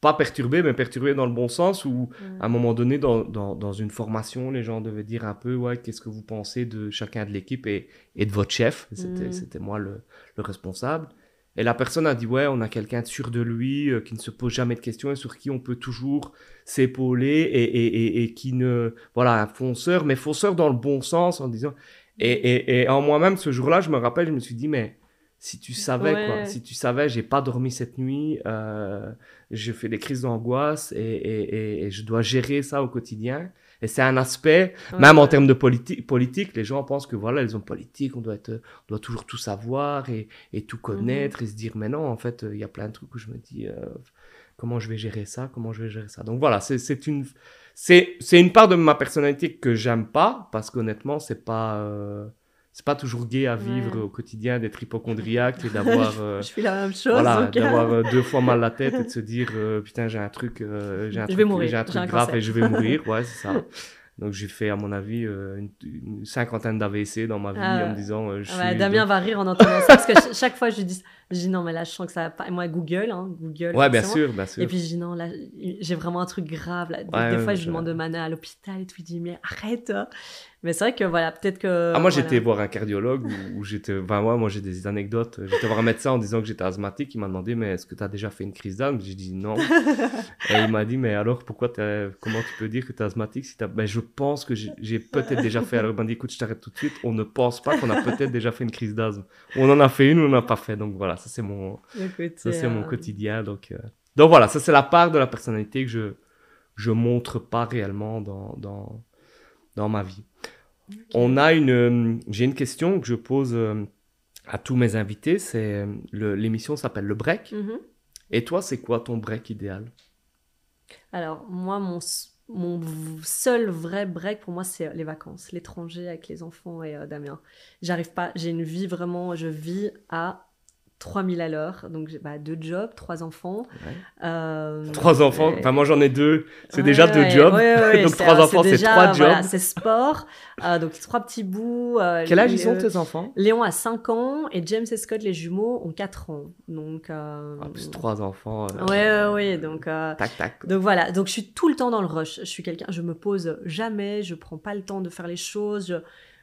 pas perturbé, mais perturbé dans le bon sens où, à un moment donné, dans, dans, dans une formation, les gens devaient dire un peu, ouais, qu'est-ce que vous pensez de chacun de l'équipe et, et de votre chef. C'était Mm. c'était moi le, le responsable. Et la personne a dit, ouais, on a quelqu'un de sûr de lui, euh, qui ne se pose jamais de questions et sur qui on peut toujours s'épauler et, et, et, et qui ne, voilà, un fonceur, mais fonceur dans le bon sens en disant, et, et, et en moi-même, ce jour-là, je me rappelle, je me suis dit, mais si tu savais, quoi, si tu savais, j'ai pas dormi cette nuit, euh, je fais des crises d'angoisse et, et, et, et je dois gérer ça au quotidien. Et c'est un aspect, ouais. même en termes de politi- politique, les gens pensent que voilà, les hommes politiques, on doit, être, on doit toujours tout savoir et, et tout connaître et se dire, mais non, en fait, il y a plein de trucs où je me dis, euh, comment je vais gérer ça, comment je vais gérer ça. Donc voilà, c'est une, c'est c'est une part de ma personnalité que j'aime pas, parce qu'honnêtement, c'est pas, euh, c'est pas toujours gai à vivre Ouais. au quotidien d'être hypochondriaque et d'avoir. euh, Je fais la même chose. voilà, d'avoir euh, deux fois mal la tête et de se dire euh, putain j'ai un truc, j'ai un Je truc, vais mourir, j'ai un j'ai truc un grave cancer. et je vais mourir, ouais c'est ça. Donc j'ai fait à mon avis euh, une, une cinquantaine d'AVC dans ma vie Ah en me disant euh, je Ah ouais, suis Damien va rire en entendant ça parce que ch- chaque fois je dis, je dis non mais là je sens que ça va pas. Et moi Google, hein, Google. ouais bien sûr bien sûr. Et puis je dis non là j'ai vraiment un truc grave là. Des, Ouais, des ouais, fois je demande de m'amener à l'hôpital et tout. Il dit mais arrête. hein. Mais c'est vrai que voilà peut-être que. ah moi voilà. j'étais voir un cardiologue où, où j'étais, enfin ouais, moi j'ai des anecdotes. J'étais voir un médecin en disant que j'étais asthmatique. Il m'a demandé mais est-ce que tu as déjà fait une crise d'asthme J'ai dit non. et il m'a dit mais alors pourquoi comment tu peux dire que tu es asthmatique si t'as... Ben je pense que j'ai, j'ai peut-être déjà fait. Alors il m'a dit écoute je t'arrête tout de suite. On ne pense pas qu'on a peut-être déjà fait une crise d'asthme. On en a fait une ou on n'en a pas fait. Donc voilà ça c'est mon ça c'est mon euh, quotidien. Donc euh, donc voilà ça c'est la part de la personnalité que je je montre pas réellement dans dans dans ma vie. On a une, euh, j'ai une question que je pose euh, à tous mes invités. C'est l'émission s'appelle le break. Mhm. Et toi, c'est quoi ton break idéal? Alors, moi, mon, mon seul vrai break pour moi, c'est les vacances, l'étranger avec les enfants et euh, Damien. J'arrive pas, j'ai une vie vraiment, je vis à 3000 à l'heure. Donc, j'ai bah, deux jobs, trois enfants. Euh, Trois enfants. et- Enfin, moi j'en ai deux. C'est Ouais, déjà deux ouais, jobs. ouais, ouais, Donc trois enfants, c'est trois voilà, jobs. c'est sport. Euh, donc, trois petits bouts. euh, Quel âge ils le- ont tes enfants? Léon a 5 ans et James et Scott, les jumeaux, ont 4 ans. Donc, euh, En plus, trois enfants. euh, Ouais, ouais, ouais. Donc, euh, Tac, tac. donc voilà, donc je suis tout le temps dans le rush. Je suis quelqu'un, je me pose jamais, je prends pas le temps de faire les choses. Je,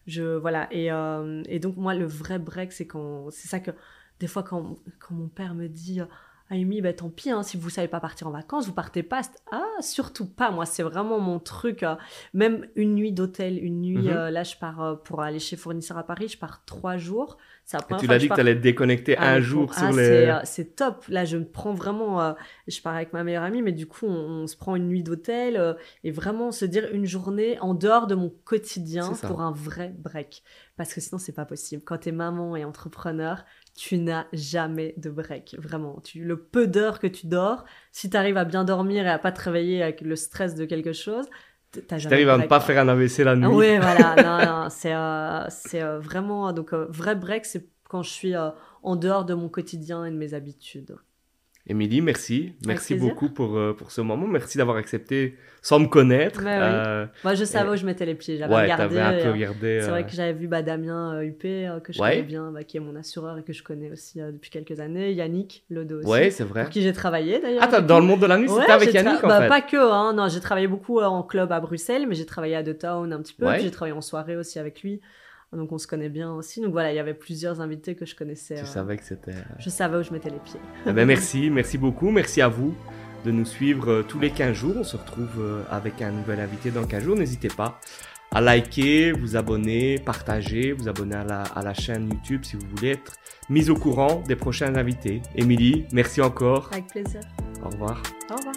je voilà. Et, euh, et donc moi, le vrai break, c'est quand, c'est ça que des fois quand, quand mon père me dit, Amy, bah tant pis, hein, si vous savez pas partir en vacances, vous partez pas. Ah, surtout pas. Moi, c'est vraiment mon truc. euh, même une nuit d'hôtel, une nuit. Mhm. euh, là, je pars euh, pour aller chez fournisseur à Paris. Je pars trois jours. Première tu l'as dit je que pars- tu allais te déconnecter ah, un jour sur ah, les. c'est, top. Là, je me prends vraiment. je pars avec ma meilleure amie, mais du coup, on, on se prend une nuit d'hôtel et vraiment se dire une journée en dehors de mon quotidien ça. pour un vrai break. Parce que sinon, c'est pas possible. Quand t'es maman et entrepreneur, tu n'as jamais de break. Vraiment. Tu, le peu d'heures que tu dors, si t'arrives à bien dormir et à pas te réveiller avec le stress de quelque chose, t'as Tu jamais arrives de à ne pas faire un AVC la nuit. Ah ouais, voilà. non, non, c'est euh, c'est euh, vraiment donc euh, vrai break, c'est quand je suis en dehors de mon quotidien et de mes habitudes. Émilie, merci. Merci beaucoup pour, euh, pour ce moment. Merci d'avoir accepté sans me connaître. Euh, Moi, je savais où je mettais les pieds. J'avais regardé. un peu regardé. C'est vrai que j'avais vu bah, Damien UP, que je connais bien, bah, qui est mon assureur et que je connais aussi depuis quelques années. Yannick Lodo aussi. Ouais, c'est vrai. Pour qui j'ai travaillé d'ailleurs. Ah, dans le monde de la nuit, c'était avec Yannick en bah, fait. Pas que, hein. Non, j'ai travaillé beaucoup en club à Bruxelles, mais j'ai travaillé à The Town un petit peu. J'ai travaillé en soirée aussi avec lui. Donc on se connaît bien aussi. Donc voilà, il y avait plusieurs invités que je connaissais. Tu euh, savais que c'était. Je savais où je mettais les pieds. Eh ben, merci, merci beaucoup. Merci à vous de nous suivre euh, tous les 15 jours. On se retrouve euh, avec un nouvel invité dans 15 jours. N'hésitez pas à liker, vous abonner, partager, vous abonner à la, à la chaîne YouTube si vous voulez être mis au courant des prochains invités. Émilie, merci encore. Avec plaisir. Au revoir. Au revoir.